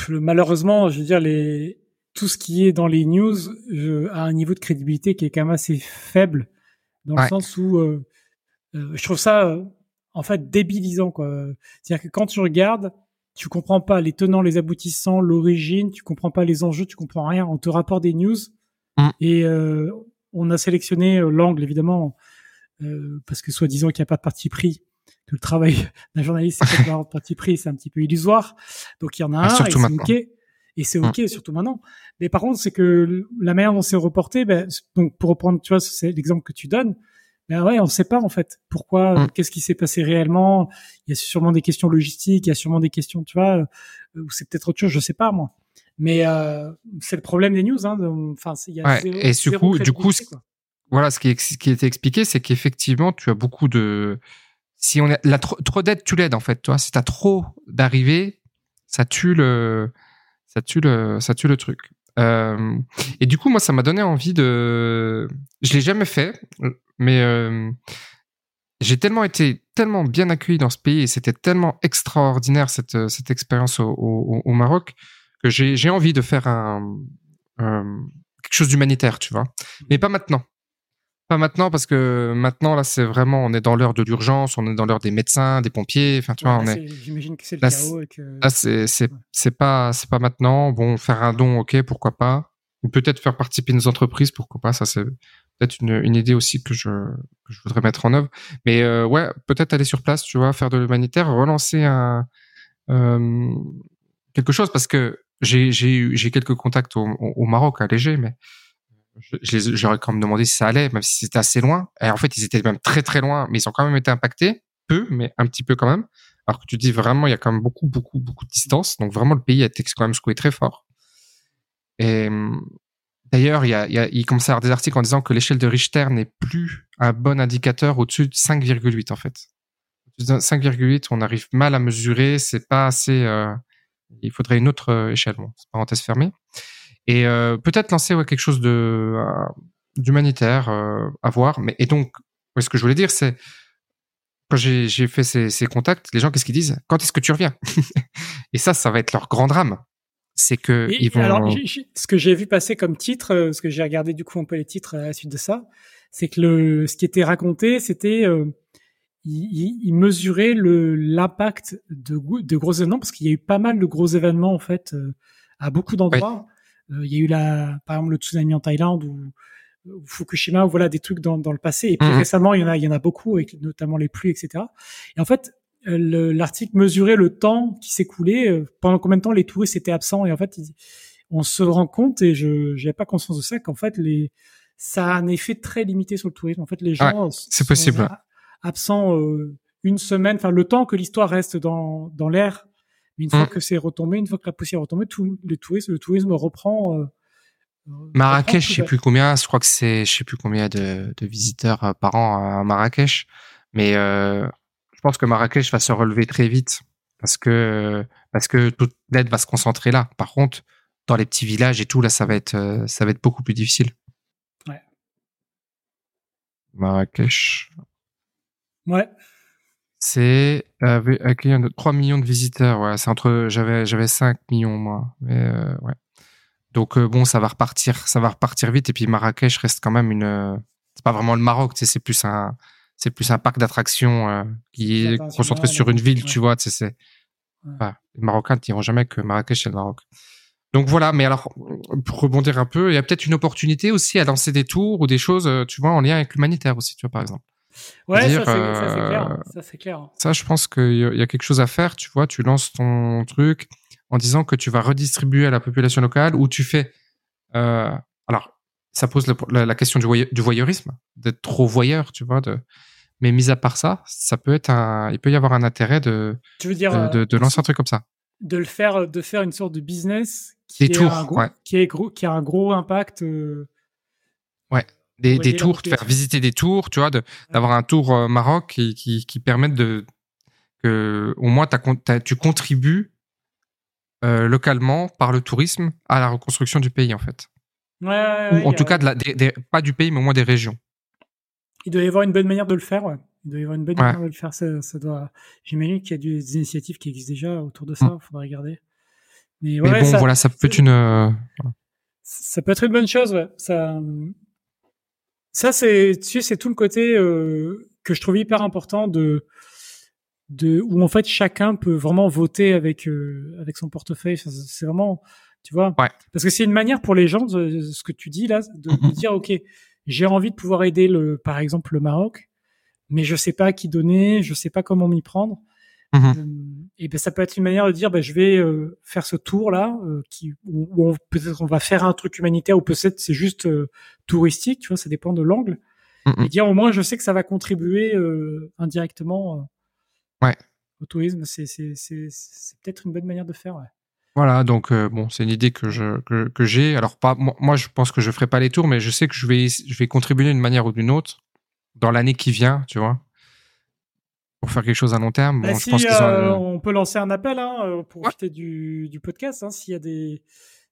A: le, malheureusement, je veux dire, les, tout ce qui est dans les news a un niveau de crédibilité qui est quand même assez faible, dans le sens où euh, euh, je trouve ça, en fait, débilisant, quoi. C'est-à-dire que quand tu regardes, tu comprends pas les tenants, les aboutissants, l'origine, tu comprends pas les enjeux, tu comprends rien. On te rapporte des news mm. et euh, on a sélectionné euh, l'angle évidemment euh, parce que soi-disant qu'il n'y a pas de parti pris, que le travail d'un journaliste c'est pas de parti pris, c'est un petit peu illusoire. Donc il y en a un et c'est ok et c'est ok mm. surtout maintenant. Mais par contre c'est que la manière dont c'est reporté, ben, donc pour reprendre tu vois c'est l'exemple que tu donnes, ben ouais, on ne sait pas en fait pourquoi, mm. qu'est-ce qui s'est passé réellement. Il y a sûrement des questions logistiques, il y a sûrement des questions, tu vois, euh, ou c'est peut-être autre chose, je sais pas moi. Mais euh, c'est le problème des news. Hein, enfin, il y a
B: ouais, et du coup, du coup, voilà, ce qui, est, ce qui était expliqué, c'est qu'effectivement, tu as beaucoup de. Si on a la trop, trop d'aide, tu l'aides en fait. Toi, si t'as trop d'arrivées, ça tue le, ça tue le, ça tue le truc. Euh, et du coup, moi, ça m'a donné envie de. Je l'ai jamais fait, mais euh, j'ai tellement été tellement bien accueilli dans ce pays et c'était tellement extraordinaire cette cette expérience au, au, au Maroc que j'ai j'ai envie de faire un, un quelque chose d'humanitaire, tu vois. Mais pas maintenant. Pas maintenant parce que maintenant là c'est vraiment on est dans l'heure de l'urgence, on est dans l'heure des médecins, des pompiers, enfin tu vois on est.
A: J'imagine que c'est le chaos et que.
B: Là c'est c'est c'est pas c'est pas maintenant. Bon faire un don ok pourquoi pas. Ou peut-être faire participer nos entreprises pourquoi pas ça c'est peut-être une, idée aussi que je voudrais mettre en œuvre. Mais euh, ouais peut-être aller sur place tu vois faire de l'humanitaire relancer euh, quelque chose parce que j'ai j'ai j'ai quelques contacts au, au Maroc allégé mais j'aurais quand même demandé si ça allait, même si c'était assez loin. Et en fait, ils étaient même très très loin, mais ils ont quand même été impactés, peu, mais un petit peu quand même. Alors que tu dis vraiment, il y a quand même beaucoup, beaucoup, beaucoup de distance. Donc vraiment, le pays a été quand même secoué très fort. Et d'ailleurs, il y a, commence à avoir des articles en disant que l'échelle de Richter n'est plus un bon indicateur au-dessus de 5,8 en fait. 5,8, on arrive mal à mesurer, c'est pas assez. Euh, il faudrait une autre euh, échelle. Bon, parenthèse fermée et euh, peut-être lancer quelque chose de euh, d'humanitaire à voir. Mais et donc, ce que je voulais dire, c'est quand j'ai fait ces, ces, contacts, les gens qu'est-ce qu'ils disent? Quand est-ce que tu reviens? Et ça, ça va être leur grand drame. C'est que ils vont.
A: Alors, ce que j'ai vu passer comme titre, ce que j'ai regardé du coup un peu les titres à la suite de ça, c'est que le ce qui était raconté, c'était euh, il, il, mesurait le l'impact de, de gros événements parce qu'il y a eu pas mal de gros événements en fait à beaucoup d'endroits. Euh, il y a eu la, par exemple le tsunami en Thaïlande ou, Fukushima, ou voilà des trucs dans, dans le passé. Et puis mhm. récemment, il y en a, il y en a beaucoup, avec notamment les pluies, etc. Et en fait, euh, l'article mesurait le temps qui s'écoulait, euh, pendant combien de temps les touristes étaient absents. Et en fait, on se rend compte, et je n'avais pas conscience de ça, qu'en fait, les, ça a un effet très limité sur le tourisme. En fait, les gens
B: c'est possible.
A: absents une semaine, enfin le temps que l'histoire reste dans, dans l'air une fois mm. que c'est retombé, une fois que la poussière est retombée, tout le tourisme, le tourisme reprend. Euh,
B: Marrakech, je sais plus combien. Je crois que c'est, je sais plus combien de, de visiteurs euh, par an à Marrakech, mais euh, pense que Marrakech va se relever très vite parce que parce que toute l'aide va se concentrer là. Par contre, dans les petits villages et tout, là, ça va être euh, ça va être beaucoup plus difficile.
A: Ouais.
B: Marrakech.
A: Ouais.
B: C'est euh, accueillir 3 millions de visiteurs. Ouais, c'est entre j'avais j'avais 5 millions moi. Mais euh, ouais. Donc euh, bon, ça va repartir, ça va repartir vite et puis Marrakech reste quand même une c'est pas vraiment le Maroc, c'est plus un c'est plus un parc d'attractions euh, qui est concentré sur une ville, tu vois. C'est, les Marocains ne diront jamais que Marrakech est le Maroc. Donc voilà, mais alors pour rebondir un peu, il y a peut-être une opportunité aussi à lancer des tours ou des choses, euh, tu vois, en lien avec l'humanitaire aussi, tu vois, par exemple.
A: Ouais, ça c'est clair. Euh, ça c'est clair.
B: Ça, je pense qu'il y a quelque chose à faire, tu vois. Tu lances ton truc en disant que tu vas redistribuer à la population locale ou tu fais. Euh, alors, ça pose la, question du, du voyeurisme, d'être trop voyeur, tu vois. De, mais mis à part ça, ça peut être un, il peut y avoir un intérêt de,
A: tu veux dire,
B: de, de, lancer un truc comme ça.
A: De le faire, de faire une sorte de business qui,
B: des tours,
A: un gros, qui, est gros, qui a un gros impact. Euh,
B: ouais, des, des tours, de faire visiter des tours, tu vois, d'avoir un tour euh, Maroc qui, qui, qui permettent de que au moins tu contribues euh, localement par le tourisme à la reconstruction du pays en fait.
A: Ouais,
B: Ou en tout cas de la, pas du pays mais au moins des régions.
A: Il doit y avoir une bonne manière de le faire. Ouais. Il doit y avoir une bonne manière de le faire. Ça, ça doit. J'imagine qu'il y a des initiatives qui existent déjà autour de ça. Il mm. faudrait regarder.
B: Mais, bon, voilà, ça peut être une. Euh,
A: ça peut être une bonne chose. Ouais. Ça. Ça, c'est, tu sais, c'est tout le côté euh, que je trouve hyper important de, de, où en fait chacun peut vraiment voter avec euh, avec son portefeuille. C'est vraiment, tu vois,
B: ouais.
A: parce que c'est une manière pour les gens, de, ce que tu dis là, de, de dire, ok, j'ai envie de pouvoir aider le, par exemple, le Maroc, mais je sais pas à qui donner, je sais pas comment m'y prendre.
B: Mhm.
A: Euh, et ben ça peut être une manière de dire, ben je vais euh, faire ce tour là, euh, qui où, peut-être on va faire un truc humanitaire ou peut-être c'est juste touristique, tu vois, ça dépend de l'angle.
B: Mhm.
A: Et dire au moins je sais que ça va contribuer indirectement
B: ouais.
A: au tourisme. C'est c'est c'est c'est peut-être une bonne manière de faire. Ouais.
B: Voilà, donc euh, bon, c'est une idée que je que, que j'ai. Alors pas moi, je pense que je ferai pas les tours, mais je sais que je vais je vais contribuer d'une manière ou d'une autre dans l'année qui vient, tu vois, pour faire quelque chose à long terme.
A: Bah, si, euh, on peut lancer un appel hein, euh, pour profiter du, du podcast. Hein, S'il y a des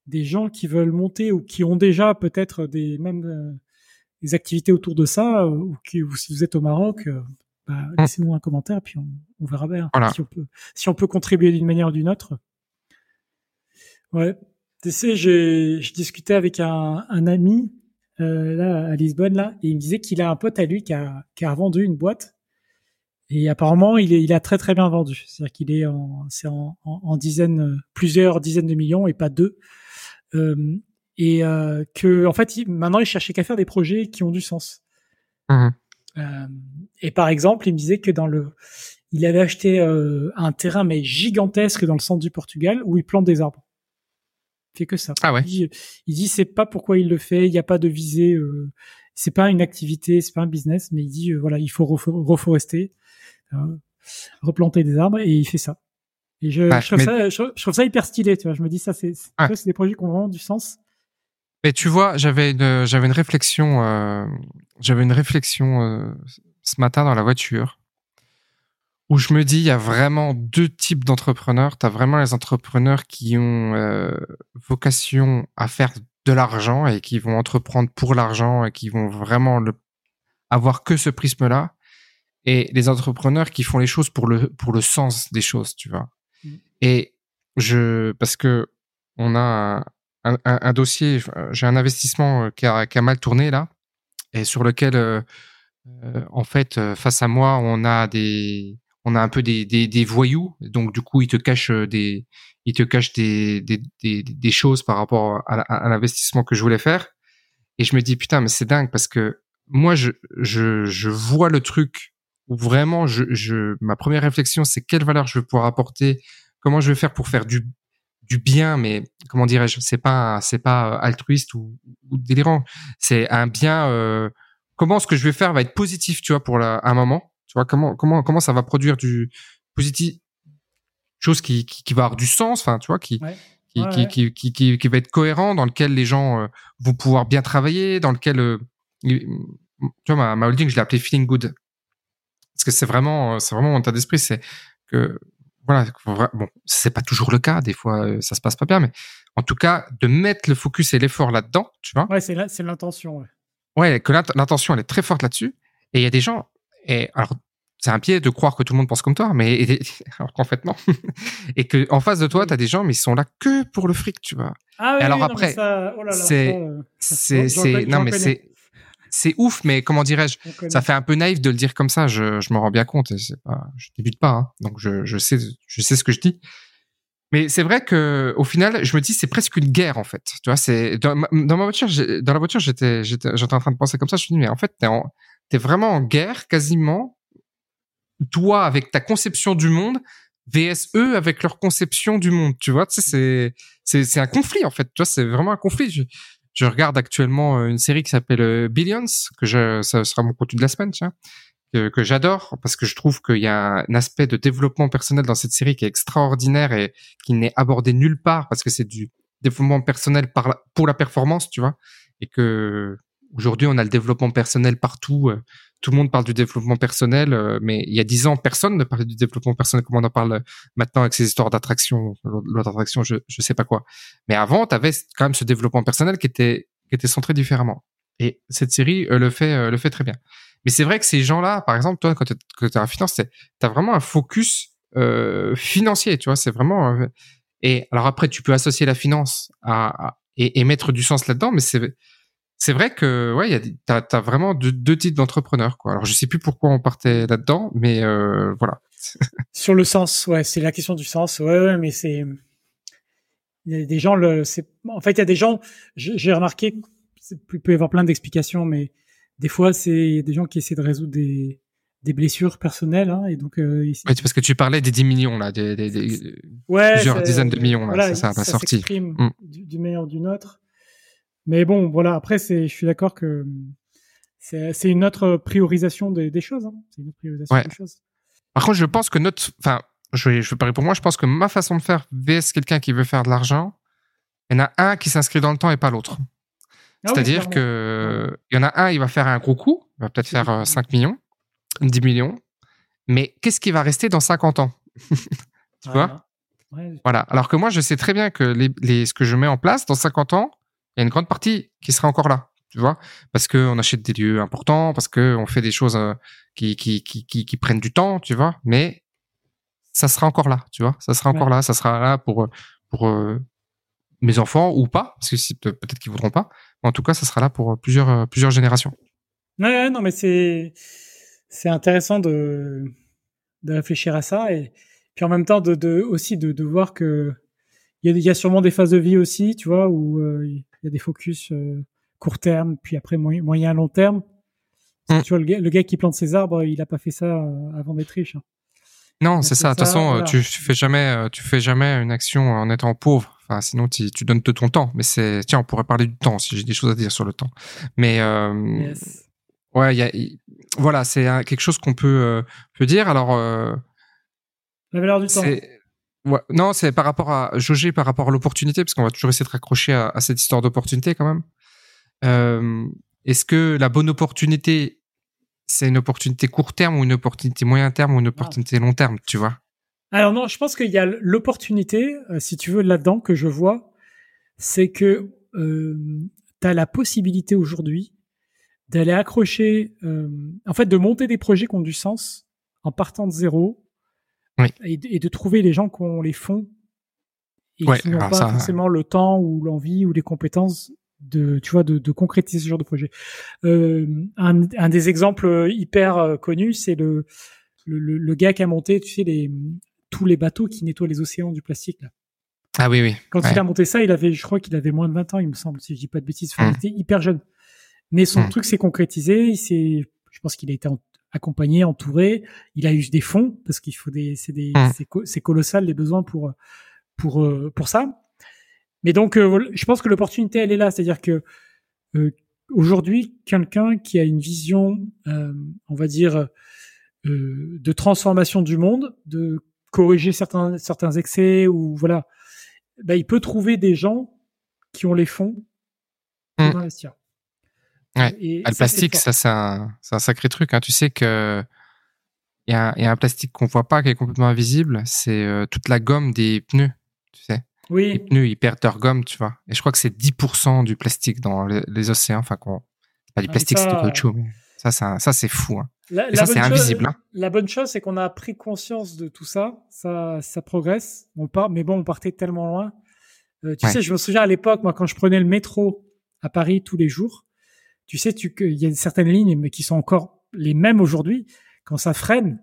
A: des gens qui veulent monter ou qui ont déjà peut-être des même des activités autour de ça, ou, qui, ou si vous êtes au Maroc, bah, hum. laissez-nous un commentaire, puis on, on verra bien si on peut si on peut contribuer d'une manière ou d'une autre. Ouais. Tu sais, j'ai, je discutais avec un, un ami euh, là à Lisbonne là, et il me disait qu'il a un pote à lui qui a, qui a vendu une boîte. Et apparemment, il, est, il a très très bien vendu. C'est-à-dire qu'il est en, c'est en, en, dizaines, plusieurs dizaines de millions et pas deux. Euh, et euh, que en fait, il, maintenant, il cherchait qu'à faire des projets qui ont du sens.
B: Mmh.
A: Euh, et par exemple, il me disait que dans le, il avait acheté euh, un terrain mais gigantesque dans le centre du Portugal où il plante des arbres fait que ça.
B: Ah ouais.
A: Il dit, c'est pas pourquoi il le fait, il n'y a pas de visée, euh, c'est pas une activité, c'est pas un business, mais il dit euh, voilà, il faut reforester, euh, replanter des arbres et il fait ça. Et je, bah, je, trouve, ça, je, trouve, ça hyper stylé, tu vois. Je me dis ça, c'est des projets qui ont vraiment du sens.
B: Mais tu vois, j'avais une j'avais une réflexion, euh, j'avais une réflexion ce matin dans la voiture où je me dis, il y a vraiment deux types d'entrepreneurs. Tu as vraiment les entrepreneurs qui ont euh, vocation à faire de l'argent et qui vont entreprendre pour l'argent et qui vont vraiment le, avoir que ce prisme-là. Et les entrepreneurs qui font les choses pour le, pour le sens des choses, tu vois. Mm. Et je, parce que on a un, un, un dossier, j'ai un investissement qui a, qui a, mal tourné là, et sur lequel, euh, euh en fait, euh, face à moi, on a des, on a un peu des, des, des, voyous, donc du coup ils te cachent euh, des ils te cachent des, des, des, des choses par rapport à, l'investissement que je voulais faire. Et je me dis putain mais c'est dingue parce que moi je je, je vois le truc où vraiment je, je ma première réflexion c'est quelle valeur je vais pouvoir apporter, comment je vais faire pour faire du du bien, mais comment dirais-je, c'est pas c'est pas altruiste ou, ou délirant, c'est un bien. Euh, comment ce que je vais faire va être positif, tu vois, pour la, un moment tu vois comment comment comment ça va produire du positif, chose qui, qui, va avoir du sens, enfin tu vois qui qui, qui, qui, qui, qui, va être cohérent, dans lequel les gens euh, vont pouvoir bien travailler, dans lequel euh, tu vois ma, ma holding je l'ai appelé feeling good. Parce que c'est vraiment euh, c'est vraiment mon état d'esprit c'est que voilà bon c'est pas toujours le cas des fois ça se passe pas bien mais en tout cas de mettre le focus et l'effort là-dedans tu vois
A: ouais c'est c'est l'intention ouais.
B: ouais que l'intention elle est très forte là-dessus et il y a des gens et alors, c'est un pied de croire que tout le monde pense comme toi, mais alors qu'en fait non. et que en face de toi, tu as des gens, mais ils sont là que pour le fric, tu vois.
A: Ah oui,
B: alors
A: oui,
B: après,
A: oh
B: c'est, c'est, c'est, non mais c'est, c'est ouf, mais comment dirais-je? Ça fait un peu naïf de le dire comme ça. Je, je me rends bien compte. Pas, je débute pas, hein, donc je, je sais, je sais ce que je dis. Mais c'est vrai que au final, je me dis c'est presque une guerre en fait. Tu vois, c'est dans, ma, dans ma voiture, dans la voiture, j'étais j'étais j'étais en train de penser comme ça. Je me dis mais en fait t'es en t'es vraiment en guerre quasiment toi avec ta conception du monde VSE avec leur conception du monde. Tu vois, tu c'est c'est un conflit en fait. Tu vois, c'est vraiment un conflit. Je, regarde actuellement euh, une série qui s'appelle euh, Billions que je ça sera mon contenu de la semaine, tiens que, j'adore parce que je trouve qu'il y a un aspect de développement personnel dans cette série qui est extraordinaire et qui n'est abordé nulle part parce que c'est du développement personnel pour la performance, tu vois, et que aujourd'hui on a le développement personnel partout. Euh, tout le monde parle du développement personnel, euh, mais il y a dix ans personne ne parlait du développement personnel comme on en parle maintenant avec ces histoires d'attraction, l'autre attraction, je je sais pas quoi. Mais avant, tu avais quand même ce développement personnel qui était qui était centré différemment. Et cette série euh, le fait le fait très bien. Mais c'est vrai que ces gens-là, par exemple, toi, quand tu es en finance, tu as vraiment un focus euh, financier, tu vois, c'est vraiment... Euh, et alors après, tu peux associer la finance à, et, et, mettre du sens là-dedans, mais c'est c'est vrai que ouais, tu as, as, vraiment deux, deux types d'entrepreneurs. Quoi. Alors je sais plus pourquoi on partait là-dedans, mais euh, voilà.
A: Sur le sens, ouais, c'est la question du sens. Ouais, ouais mais c'est il y a des gens le c'est en fait il y a des gens j'ai remarqué il peut y avoir plein d'explications mais des fois, c'est des gens qui essaient de résoudre des, des blessures personnelles. Hein, et donc, euh,
B: parce que tu parlais des 10 millions, là, des, des, plusieurs dizaines de millions, là, ça, ça, pas sorti.
A: Mm. Du, du meilleur du nôtre. Mais bon, voilà, après, c'est, je suis d'accord que c'est une autre priorisation des, des choses. Hein. C'est une autre priorisation des choses.
B: Par contre, je pense que notre, enfin, je vais, je vais parler pour moi, je pense que ma façon de faire vs quelqu'un qui veut faire de l'argent, il y en a un qui s'inscrit dans le temps et pas l'autre. Ah C'est-à-dire que il y en a un, il va faire un gros coup, il va peut-être faire 5 euh, millions, 10 millions, mais qu'est-ce qui va rester dans 50 ans? Tu vois? Voilà. Alors que moi, je sais très bien que les, ce que je mets en place dans 50 ans, il y a une grande partie qui sera encore là. Tu vois Parce qu'on achète des lieux importants, parce qu'on fait des choses euh, qui, qui, qui, qui, prennent du temps, tu vois Mais ça sera encore là, tu vois Ça sera encore là, ça sera là pour, pour euh, mes enfants ou pas, parce que peut-être qu'ils voudront pas. En tout cas, ça sera là pour plusieurs, euh, plusieurs générations.
A: Ouais, non, mais c'est, c'est intéressant de, de réfléchir à ça et puis en même temps de, de aussi de, de voir que il y a, y a sûrement des phases de vie aussi, tu vois, où euh, il y a des focus euh, court terme, puis après moyen, long terme. Mm. Tu vois, le gars, le gars qui plante ses arbres, il a pas fait ça avant d'être riche. Hein.
B: Non, c'est ça. De toute façon, tu, tu fais jamais, tu fais jamais une action en étant pauvre sinon, tu, tu donnes de ton temps. Mais c'est, tiens, on pourrait parler du temps si j'ai des choses à dire sur le temps. Mais euh, ouais, y a, voilà, c'est quelque chose qu'on peut, euh, peut dire. Alors, euh,
A: la valeur du temps.
B: Ouais, non, c'est par rapport à jauger par rapport à l'opportunité, parce qu'on va toujours essayer de raccrocher à, cette histoire d'opportunité quand même. Euh, est-ce que la bonne opportunité, c'est une opportunité court terme ou une opportunité moyen terme ou une opportunité long terme, tu vois?
A: Alors non, je pense qu'il y a l'opportunité, euh, si tu veux, là-dedans que je vois, c'est que euh, tu as la possibilité aujourd'hui d'aller accrocher, euh, en fait, de monter des projets qui ont du sens en partant de zéro et, de trouver les gens qui ont les fonds et qui n'ont pas forcément le temps ou l'envie ou les compétences de, tu vois, de, de concrétiser ce genre de projet. Euh, un, un, des exemples hyper euh, connus, c'est le, le, le, gars qui a monté, tu sais, les, tous les bateaux qui nettoient les océans du plastique. Là.
B: Ah oui, oui.
A: Quand il a monté ça, il avait, je crois qu'il avait moins de 20 ans, il me semble, si je dis pas de bêtises. Enfin, il était hyper jeune. Mais son truc s'est concrétisé. Il s'est, je pense qu'il a été accompagné, entouré. Il a eu des fonds parce qu'il faut des, c'est des, c'est colossal les besoins pour, pour, euh, pour ça. Mais donc, euh, je pense que l'opportunité, elle est là. C'est-à-dire que euh, aujourd'hui, quelqu'un qui a une vision, on va dire, de transformation du monde, de corriger certains certains excès ou voilà, bah, il peut trouver des gens qui ont les fonds pour mmh. investir.
B: Ouais. Et, ah, le plastique, ça c'est un, un, sacré truc. Hein. Tu sais que il y, a, y a un plastique qu'on voit pas qui est complètement invisible. C'est euh, toute la gomme des pneus. Tu sais.
A: Oui.
B: Les pneus, ils perdent leur gomme, tu vois. Et je crois que c'est 10% du plastique dans les, océans. Enfin, pas du ah, plastique, c'est de caoutchouc. Mais ça, ça, c'est fou. Hein. La, ça, c'est invisible. Hein.
A: La bonne chose, c'est qu'on a pris conscience de tout ça. Ça, ça progresse. On part, mais bon, on partait tellement loin. Euh, tu sais, je me souviens à l'époque, moi, quand je prenais le métro à Paris tous les jours, tu sais, tu il y a certaines lignes, mais qui sont encore les mêmes aujourd'hui. Quand ça freine,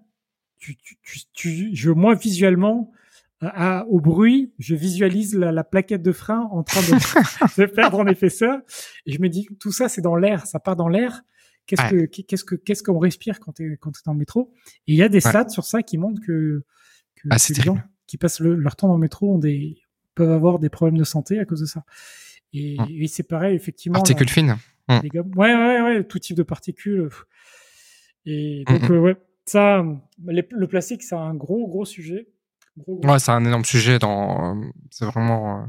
A: tu, tu, tu, tu je moi visuellement à, au bruit, je visualise la, la, plaquette de frein en train de, de, perdre en épaisseur. Et je me dis, tout ça, c'est dans l'air, ça part dans l'air. Qu'est-ce que, qu'est-ce que, qu'est-ce qu'on respire quand t'es, quand t'es dans le métro? Et il y a des stats sur ça qui montrent que, que,
B: ah,
A: les gens qui passent leur temps dans le métro ont des, peuvent avoir des problèmes de santé à cause de ça. Et, hum. et c'est pareil, effectivement.
B: Particules fines.
A: Hum. Gars, ouais, ouais, ouais, tout type de particules. Et hum, donc, euh, ouais, ça, le plastique, c'est un gros, gros sujet.
B: Ouais, c'est un énorme sujet. Dans, euh, c'est vraiment. Euh,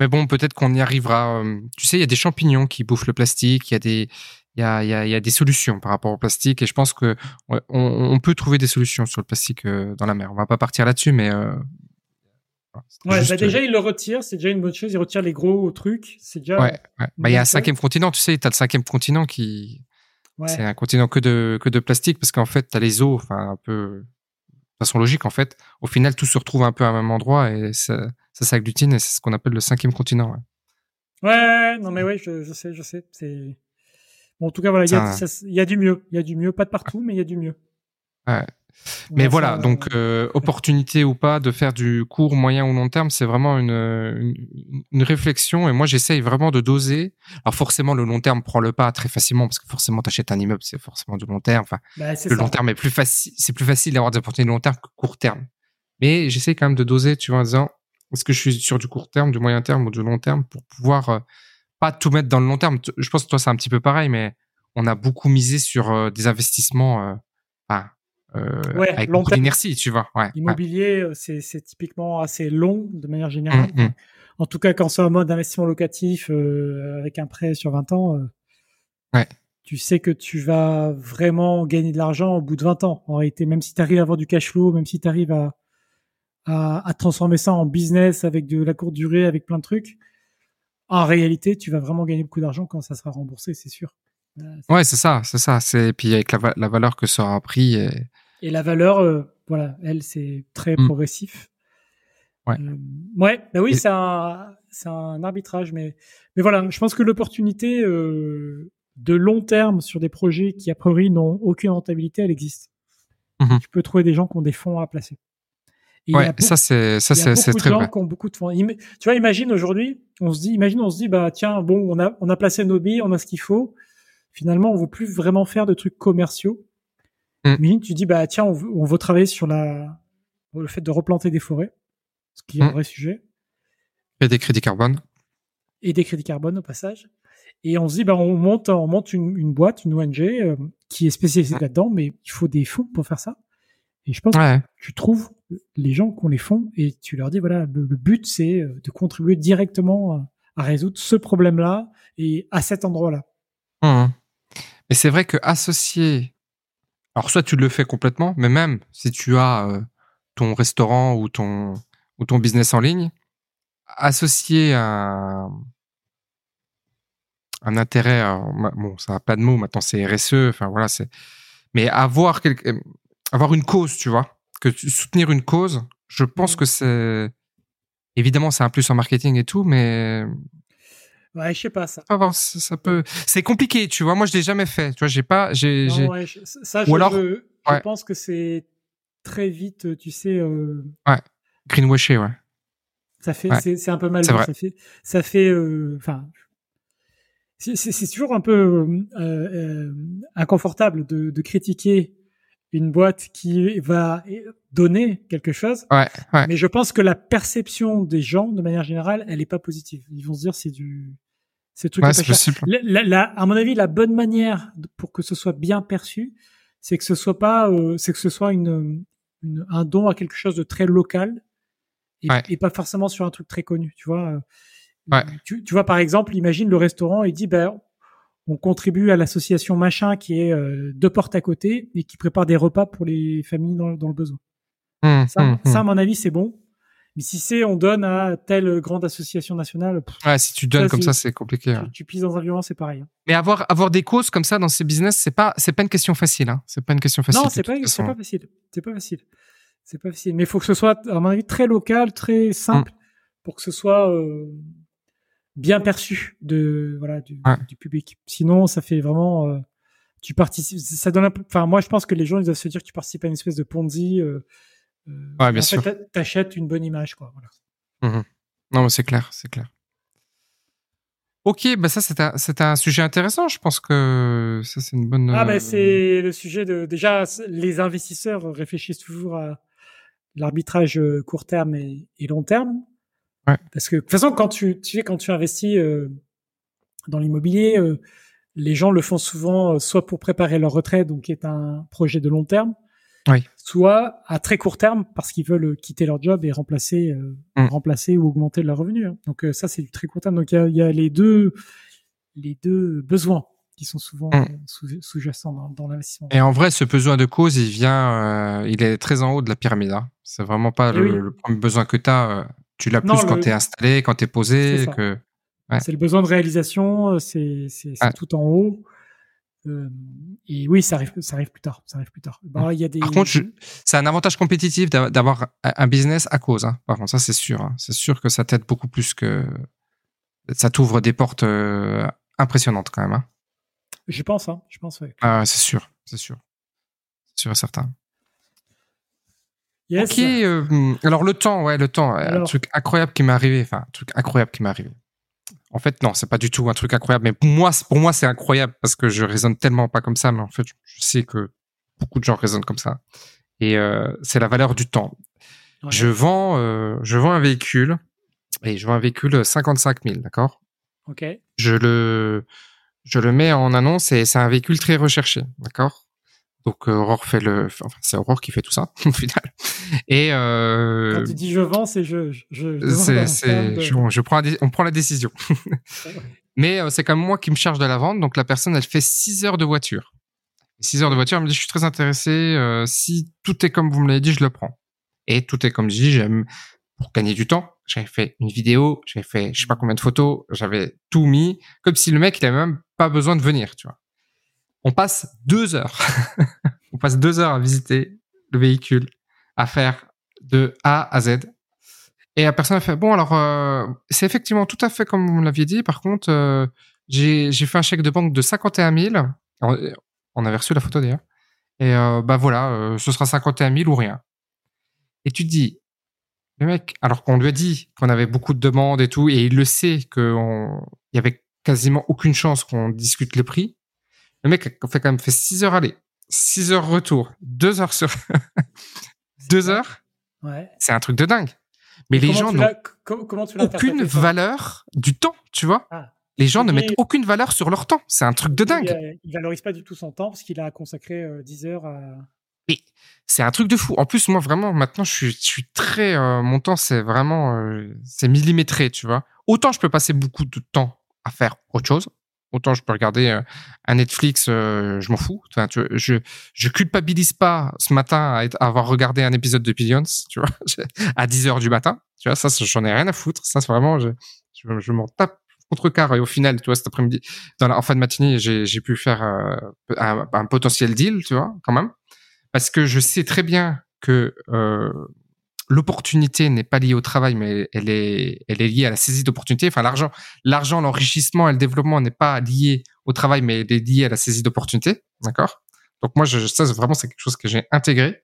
B: mais bon, peut-être qu'on y arrivera. Euh, tu sais, il y a des champignons qui bouffent le plastique. Il y a des, il y a, il y a, y a des solutions par rapport au plastique. Et je pense que on, on, peut trouver des solutions sur le plastique dans la mer. On va pas partir là-dessus, mais. Euh,
A: ouais, bah déjà il le retire, c'est déjà une bonne chose. Il retire les gros trucs, c'est déjà.
B: Ouais, ouais. Bah il y a un cinquième continent. Tu sais, t'as le cinquième continent qui. Ouais. C'est un continent que de que de plastique parce qu'en fait t'as les eaux, enfin un peu façon logique, en fait, au final, tout se retrouve un peu à un même endroit et ça, ça s'agglutine et c'est ce qu'on appelle le cinquième continent.
A: Ouais, ouais non, mais oui, je, je, sais, je sais. C'est... Bon, en tout cas, voilà, il y, a, y a du mieux. Il y a du mieux. Pas de partout, mais il y a du mieux.
B: Ouais. Mais voilà, donc euh, opportunité ou pas de faire du court, moyen ou long terme, c'est vraiment une, une, une, réflexion. Et moi, j'essaye vraiment de doser. Alors forcément, le long terme prend le pas très facilement parce que forcément, t'achètes un immeuble, c'est forcément du long terme. Enfin,
A: bah,
B: le
A: ça.
B: long terme est plus facile. C'est plus facile d'avoir des opportunités de long terme que court terme. Mais j'essaie quand même de doser, tu vois, en disant est-ce que je suis sur du court terme, du moyen terme ou du long terme pour pouvoir euh, pas tout mettre dans le long terme? Je pense que toi, c'est un petit peu pareil, mais on a beaucoup misé sur euh, des investissements. Euh, enfin, euh,
A: ouais,
B: avec beaucoup d'inertie, tu vois. Ouais,
A: Immobilier, ouais. c'est, typiquement assez long de manière générale. Mmh, mmh. En tout cas, quand c'est un mode d'investissement locatif euh, avec un prêt sur 20 ans, euh,
B: ouais.
A: tu sais que tu vas vraiment gagner de l'argent au bout de 20 ans. En réalité, même si tu arrives à avoir du cash flow, même si tu arrives à, à, à, transformer ça en business avec de la courte durée, avec plein de trucs, en réalité, tu vas vraiment gagner beaucoup d'argent quand ça sera remboursé, c'est sûr.
B: Ouais, c'est ça, c'est ça. C'est puis avec la, la valeur que ça aura pris. Et
A: et la valeur, euh, voilà, elle, c'est très
B: Mm.
A: progressif.
B: Ouais.
A: Euh, ouais, bah oui,
B: Et-
A: c'est un, c'est un arbitrage, mais, mais voilà, je pense que l'opportunité euh, de long terme sur des projets qui a priori n'ont aucune rentabilité, elle existe.
B: Mhm.
A: Tu peux trouver des gens qui ont des fonds à placer. Et il y a
B: Ouais,
A: beaucoup-
B: ça c'est ça
A: il y a
B: c'est c'est très
A: gens
B: vrai.
A: qui ont beaucoup de fonds. Tu vois, imagine aujourd'hui, on se dit, imagine, on se dit, bah tiens, bon, on a on a placé nos billes, on a ce qu'il faut. Finalement, on veut plus vraiment faire de trucs commerciaux.
B: Mm.
A: Imagine, tu dis, bah tiens, on veut, on veut travailler sur la le fait de replanter des forêts, ce qui est un
B: Mm.
A: vrai sujet,
B: Et des crédits carbone.
A: et des crédits carbone au passage. Et on se dit, bah on monte on monte une, une boîte, une ONG euh, qui est spécialisée
B: Mm.
A: là-dedans, mais il faut des fonds pour faire ça. Et je pense
B: Ouais.
A: tu trouves les gens qui ont les fonds et tu leur dis voilà le, le but c'est euh, de contribuer directement à, résoudre ce problème-là et à cet endroit-là.
B: Mhm. Mais c'est vrai que associer, alors soit tu le fais complètement, mais même si tu as euh, ton restaurant ou ton ou ton business en ligne, associer un un intérêt, ma- bon, ça n'a pas de mots maintenant, c'est RSE, enfin voilà, c'est, mais avoir quelque, euh, avoir une cause, tu vois, que tu- soutenir une cause, je pense
A: Mhm.
B: que c'est évidemment c'est un plus en marketing et tout, mais
A: Ouais, je sais pas ça.
B: avoir ça, ça peut, c'est compliqué, tu vois. Moi, je l'ai jamais fait, tu vois. J'ai pas, j'ai,
A: ouais, je- ça,
B: Ou
A: je,
B: alors-
A: je, je
B: ouais.
A: pense que c'est très vite, tu sais, euh,
B: greenwashé, ouais.
A: ça fait,
B: Ouais.
A: c'est, un peu mal. Ça fait, ça fait, euh, enfin, c'est, toujours un peu euh, euh, inconfortable de, de critiquer une boîte qui va donner quelque chose.
B: Ouais, ouais.
A: Mais je pense que la perception des gens, de manière générale, elle est pas positive. Ils vont se dire c'est du, c'est truc
B: Ouais,
A: à
B: c'est possible.
A: La- la- à mon avis, la bonne manière pour que ce soit bien perçu, c'est que ce soit pas, euh, c'est que ce soit une, une- un don à quelque chose de très local et,
B: Ouais.
A: et pas forcément sur un truc très connu. Tu vois. euh,
B: Ouais.
A: Tu, tu vois par exemple, imagine le restaurant, il dit ben on contribue à l'association machin qui est euh, deux portes à côté et qui prépare des repas pour les familles dans, dans le besoin.
B: Hum,
A: Ça,
B: hum,
A: ça, à mon avis, c'est bon. Mais si c'est on donne à telle grande association nationale, pff,
B: Ouais, si tu donnes
A: ça,
B: comme ça, c'est compliqué.
A: tu, tu pises dans un violon, c'est pareil. hein.
B: Mais avoir avoir des causes comme ça dans ces business, c'est pas c'est pas une question facile. Hein. C'est pas une question facile.
A: non, c'est pas, c'est pas facile. C'est pas facile. C'est pas facile. Mais il faut que ce soit, à mon avis, très local, très simple,
B: Mm.
A: pour que ce soit, euh, bien perçu de voilà du, du public. Sinon, ça fait vraiment euh, tu participes. Ça donne un peu. Enfin, moi, je pense que les gens ils doivent se dire que tu participes à une espèce de Ponzi. Euh
B: ouais, bien sûr.
A: T'achètes une bonne image, quoi. Voilà.
B: Mmh non, c'est clair, c'est clair. Ok, bah ça c'est un, c'est un sujet intéressant. Je pense que ça c'est une bonne.
A: Ah bah c'est le sujet de déjà les investisseurs réfléchissent toujours à l'arbitrage court terme et, et long terme. Parce que de toute façon, quand tu, tu sais, quand tu investis euh, dans l'immobilier, euh, les gens le font souvent euh, soit pour préparer leur retraite, donc qui est un projet de long terme,
B: oui.
A: soit à très court terme parce qu'ils veulent quitter leur job et remplacer, mm. remplacer ou augmenter leur revenu. Hein. Donc ça, c'est du très court terme. Donc il y a, y a, les deux, les deux besoins qui sont souvent mm. sous-jacents dans, dans l'investissement.
B: Et en vrai, ce besoin de cause, il vient, il est très en haut de la pyramide. Hein. C'est vraiment pas eh le, le, premier besoin que tu as tu l'as plus quand tu es installé, quand tu es posé. que...
A: C'est le besoin de réalisation, euh, c'est tout en haut. Euh, et oui, ça arrive, ça arrive plus tard. Ça arrive plus tard. Bah, y a des...
B: Par contre, c'est un avantage compétitif d'avoir un business à cause. Hein. Par contre, ça c'est sûr. Hein. C'est sûr que ça t'aide beaucoup plus que ça t'ouvre des portes euh, impressionnantes quand même. Hein.
A: Je pense. Je pense.
B: Ah, c'est sûr, c'est sûr, c'est sûr et certain. Ok. Euh, alors le temps, ouais, le temps, un truc incroyable qui m'est arrivé. Enfin, un truc incroyable qui m'est arrivé. En fait, non, c'est pas du tout un truc incroyable. Mais pour moi, pour moi, c'est incroyable parce que je raisonne tellement pas comme ça. Mais en fait, je sais que beaucoup de gens raisonnent comme ça. Et euh, c'est la valeur du temps. Je vends, euh, je vends un véhicule et je vends un véhicule 55 000, d'accord?
A: Ok.
B: Je le, je le mets en annonce et c'est un véhicule très recherché, d'accord? Donc euh, Aurore fait le, enfin c'est Aurore qui fait tout ça au final. Et
A: euh, quand tu dis je vends, c'est je, je,
B: c'est, c'est, je, prends, on prend la décision. Mais euh, c'est comme moi qui me charge de la vente, donc la personne elle fait 6 heures de voiture. 6 heures de voiture, elle me dit je suis très intéressé. Euh, si tout est comme vous me l'avez dit, je le prends. Et tout est comme je dis, j'aime pour gagner du temps. J'avais fait une vidéo, j'avais fait je sais pas combien de photos, j'avais tout mis, comme si le mec il avait même pas besoin de venir, tu vois on passe deux heures. on passe deux heures à visiter le véhicule, à faire de A à Z. Et la personne a fait bon alors euh, c'est effectivement tout à fait comme vous l'aviez dit. Par contre, euh, j'ai fait un chèque de banque de 51 000. On avait reçu la photo d'ailleurs. Et euh, bah voilà, ce sera 51 000 ou rien. Et tu te dis, le mec, alors qu'on lui a dit qu'on avait beaucoup de demandes et tout, et il le sait qu'il y avait quasiment aucune chance qu'on discute le prix. Le mec a fait quand même fait 6 heures aller, 6 heures retour, 2 heures sur 2 heures.
A: Ouais.
B: C'est un truc de dingue. Mais les gens n'ont aucune valeur du temps, tu vois? Ah. Les gens ne mettent aucune valeur sur leur temps. C'est un truc de dingue.
A: Il, valorise pas du tout son temps parce qu'il a consacré 10 euh, heures à.
B: Mais c'est un truc de fou. En plus, moi, vraiment, maintenant, je suis, je suis très. Euh, mon temps, c'est vraiment. Euh, c'est millimétré, tu vois. Autant je peux passer beaucoup de temps à faire autre chose, Autant je peux regarder euh, un Netflix, euh, je m'en fous. Tu je je culpabilise pas ce matin à, avoir regardé un épisode de Billions, tu vois, à 10 heures du matin. Tu vois, ça, j'en ai rien à foutre. Ça, c'est vraiment, je, je, m'en tape contre car et au final, tu vois, cet après-midi, dans la, en fin de matinée, j'ai, pu faire euh, un, potentiel deal, tu vois, quand même, parce que je sais très bien que l'opportunité n'est pas liée au travail, mais elle est, elle est liée à la saisie d'opportunités. Enfin, l'argent, l'argent, l'enrichissement et le développement n'est pas lié au travail, mais elle est lié à la saisie d'opportunités. D'accord? Donc moi, je, ça, vraiment, c'est quelque chose que j'ai intégré.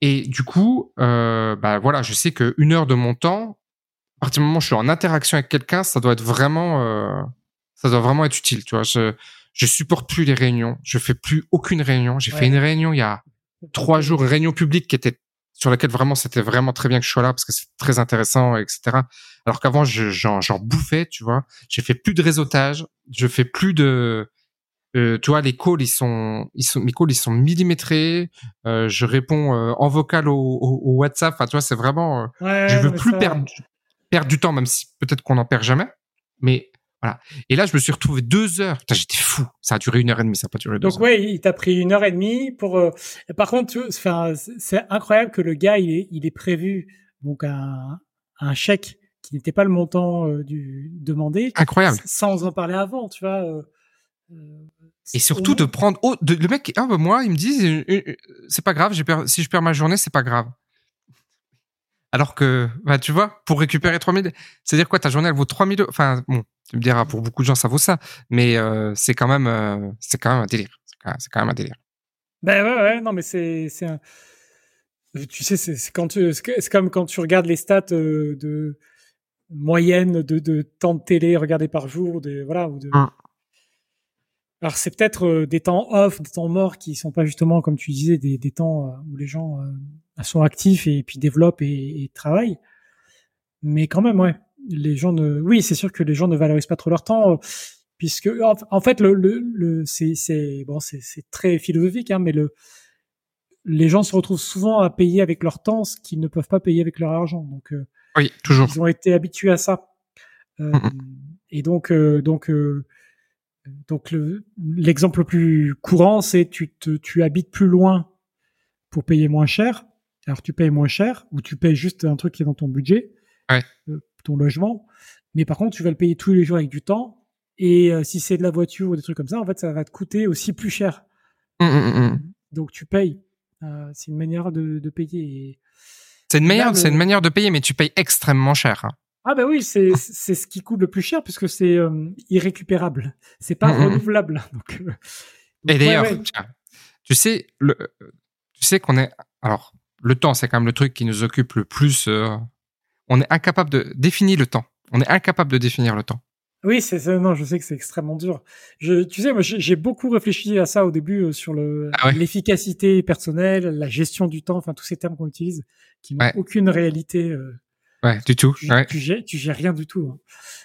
B: Et du coup, euh, bah voilà, je sais qu'une heure de mon temps, à partir du moment où je suis en interaction avec quelqu'un, ça doit être vraiment, euh, ça doit vraiment être utile. Tu vois, je, je supporte plus les réunions. Je fais plus aucune réunion. J'ai fait une réunion il y a trois jours, une réunion publique qui était sur laquelle vraiment c'était vraiment très bien que je sois là parce que c'est très intéressant, etc. Alors qu'avant j'en bouffais, tu vois. J'ai fait plus de réseautage, je fais plus de, euh, tu vois, les calls ils sont, ils sont, mes calls ils sont millimétrés. Euh, je réponds euh, en vocal au, au, WhatsApp. Enfin, tu vois, c'est vraiment. Euh, je veux plus perdre, perdre du temps, même si peut-être qu'on n'en perd jamais. Mais voilà. Et là, je me suis retrouvé deux heures. J'étais fou. Ça a duré une heure et demie, ça n'a pas duré deux
A: Donc, ouais, il t'a pris une heure et demie pour. Euh... Par contre, c'est incroyable que le gars, il est, il est prévu donc un, un chèque qui n'était pas le montant euh, du demandé.
B: Incroyable.
A: Sans en parler avant, tu vois. Euh,
B: et surtout de prendre oh, de, le mec ah bah moi il me dit c'est pas grave j'ai si je perds ma journée c'est pas grave Alors que, bah, tu vois, pour récupérer 3000, c'est-à-dire quoi, ta journée, elle vaut 3000 euros? Enfin, bon, tu me diras, pour beaucoup de gens, ça vaut ça. Mais euh, c'est quand même, euh, c'est quand même un délire. C'est quand, même un délire.
A: Ben ouais, ouais, non, mais c'est, c'est un... Tu sais, c'est quand tu, c'est comme quand tu regardes les stats euh, de moyenne de, de temps de télé regardé par jour, de, voilà, ou de, hum. Alors c'est peut-être euh, des temps off, des temps morts qui sont pas justement comme tu disais des, des temps euh, où les gens euh, sont actifs et, puis développent et, travaillent. Mais quand même ouais, les gens ne oui, c'est sûr que les gens ne valorisent pas trop leur temps puisque en, fait le, le, c'est c'est bon c'est très philosophique hein, mais le les gens se retrouvent souvent à payer avec leur temps ce qu'ils ne peuvent pas payer avec leur argent. Donc
B: oui, toujours.
A: Ils ont été habitués à ça. Et donc donc donc l'exemple le, plus courant, c'est tu te, tu habites plus loin pour payer moins cher. Alors tu payes moins cher ou tu payes juste un truc qui est dans ton budget,
B: ouais.
A: Euh, ton logement. Mais par contre, tu vas le payer tous les jours avec du temps. Et euh, si c'est de la voiture ou des trucs comme ça, en fait, ça va te coûter aussi plus cher.
B: Mmh, mmh, mmh.
A: Donc tu payes. Euh, c'est une manière de, de payer.
B: C'est une manière, c'est une manière de payer, mais tu payes extrêmement cher. Hein.
A: Ah ben oui, c'est c'est ce qui coûte le plus cher puisque c'est euh, irrécupérable. C'est pas renouvelable. Donc,
B: euh, Et d'ailleurs, tu sais le tu sais qu'on est alors le temps c'est quand même le truc qui nous occupe le plus euh, on est incapable de définir le temps. On est incapable de définir le temps.
A: Oui, c'est non, je sais que c'est extrêmement dur. Je, tu sais, moi, j'ai beaucoup réfléchi à ça au début sur le ah l'efficacité personnelle, la gestion du temps, enfin tous ces termes qu'on utilise qui n'ont aucune réalité
B: Ouais, du tout.
A: Tu,
B: ouais.
A: tu, gères, tu gères rien du tout. Hein.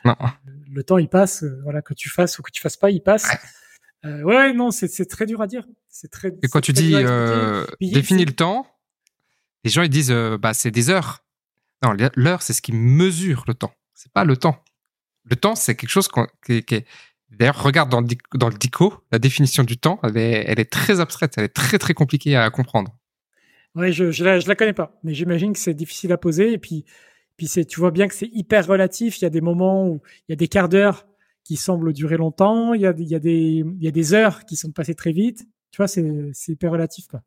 B: Non.
A: Le, temps, il passe. Euh, voilà, que tu fasses ou que tu fasses pas, il passe. Ouais, euh, ouais non, c'est très dur à dire. C'est très.
B: Et quand tu dis euh, définis le temps, les gens ils disent euh, bah c'est des heures. Non, l'heure c'est ce qui mesure le temps. C'est pas le temps. Le temps c'est quelque chose qui, qui est D'ailleurs, regarde dans le, dans le DICO, la définition du temps, elle est, elle est très abstraite, elle est très très compliquée à comprendre.
A: Ouais, je, je, la, je la connais pas, mais j'imagine que c'est difficile à poser. Et puis, puis c'est, tu vois bien que c'est hyper relatif. Il y a des moments où il y a des quarts d'heure qui semblent durer longtemps. Il y a, il y a des, il y a des heures qui sont passées très vite. Tu vois, c'est, c'est hyper relatif, quoi.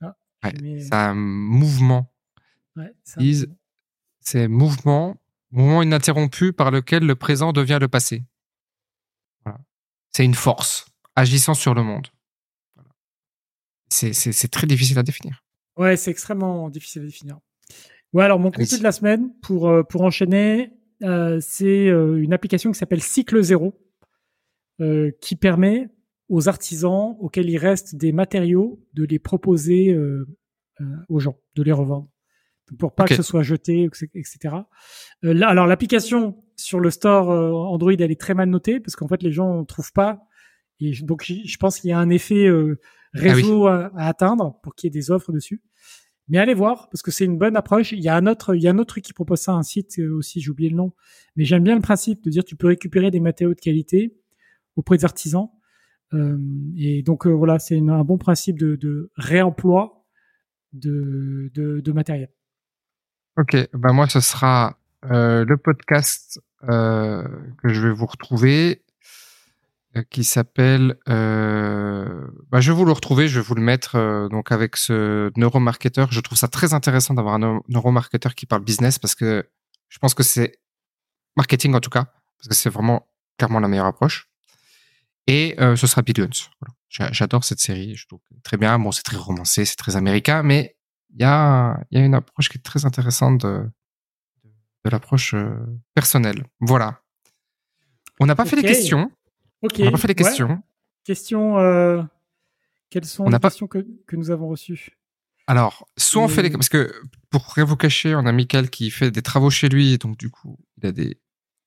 B: Ah, c'est un mouvement.
A: Ouais,
B: c'est mouvement, mouvement ininterrompu par lequel le présent devient le passé. Voilà. C'est une force agissant sur le monde. C'est, c'est, c'est très difficile à définir.
A: Ouais, c'est extrêmement difficile à définir. Ouais, alors mon conseil de la semaine pour euh, pour enchaîner, euh, c'est euh, une application qui s'appelle Cycle Zéro, euh, qui permet aux artisans auxquels il reste des matériaux de les proposer aux gens, de les revendre, pour pas que ce soit jeté, etc. là, alors l'application sur le store Android, elle est très mal notée parce qu'en fait les gens ne trouvent pas. Et donc je pense qu'il y a un effet ah réseau à, à, atteindre pour qu'il y ait des offres dessus. Mais allez voir parce que c'est une bonne approche. Il y a un autre, il y a un autre truc qui propose ça, un site euh, aussi, j'ai oublié le nom. Mais j'aime bien le principe de dire tu peux récupérer des matériaux de qualité auprès des artisans. Euh, et donc euh, voilà, c'est un bon principe de, de réemploi de, de, de, matériel.
B: Ok, ben moi ce sera euh, le podcast euh, que je vais vous retrouver qui s'appelle. Euh, bah, je vais vous le retrouver, je vais vous le mettre euh, donc avec ce neuromarketeur. Je trouve ça très intéressant d'avoir un neuromarketeur qui parle business parce que je pense que c'est marketing en tout cas parce que c'est vraiment clairement la meilleure approche. Et ce sera Billions. Voilà. J'adore cette série, je trouve très bien. Bon, c'est très romancé, c'est très américain, mais il y a, y a une approche qui est très intéressante de, de l'approche personnelle. Voilà. On n'a pas fait les questions.
A: Ok.
B: On n'a pas fait les questions.
A: Questions. Euh... Quelles sont les questions que, que, nous avons reçues?
B: Alors, soit on fait les parce que pour rien vous cacher, on a Michael qui fait des travaux chez lui, et donc du coup, il a des,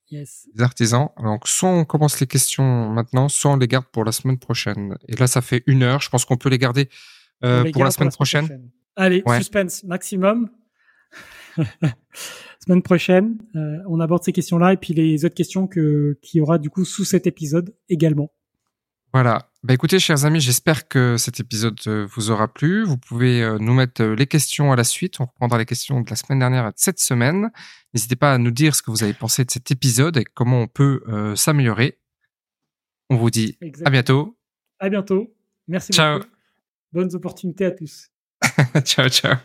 A: yes.
B: des artisans. Donc, soit on commence les questions maintenant, soit on les garde pour la semaine prochaine. Et là, ça fait une heure. Je pense qu'on peut les garder euh, pour, la semaine, prochaine.
A: Allez, suspense maximum. semaine prochaine, euh, on aborde ces questions-là et puis les autres questions que qu'il y aura du coup sous cet épisode également.
B: Voilà. Bah écoutez, chers amis, j'espère que cet épisode euh, vous aura plu. Vous pouvez euh, nous mettre les questions à la suite. On reprendra les questions de la semaine dernière et de cette semaine. N'hésitez pas à nous dire ce que vous avez pensé de cet épisode et comment on peut s'améliorer. On vous dit à bientôt.
A: À bientôt. Merci
B: ciao.
A: Bonnes opportunités à tous.
B: ciao, ciao.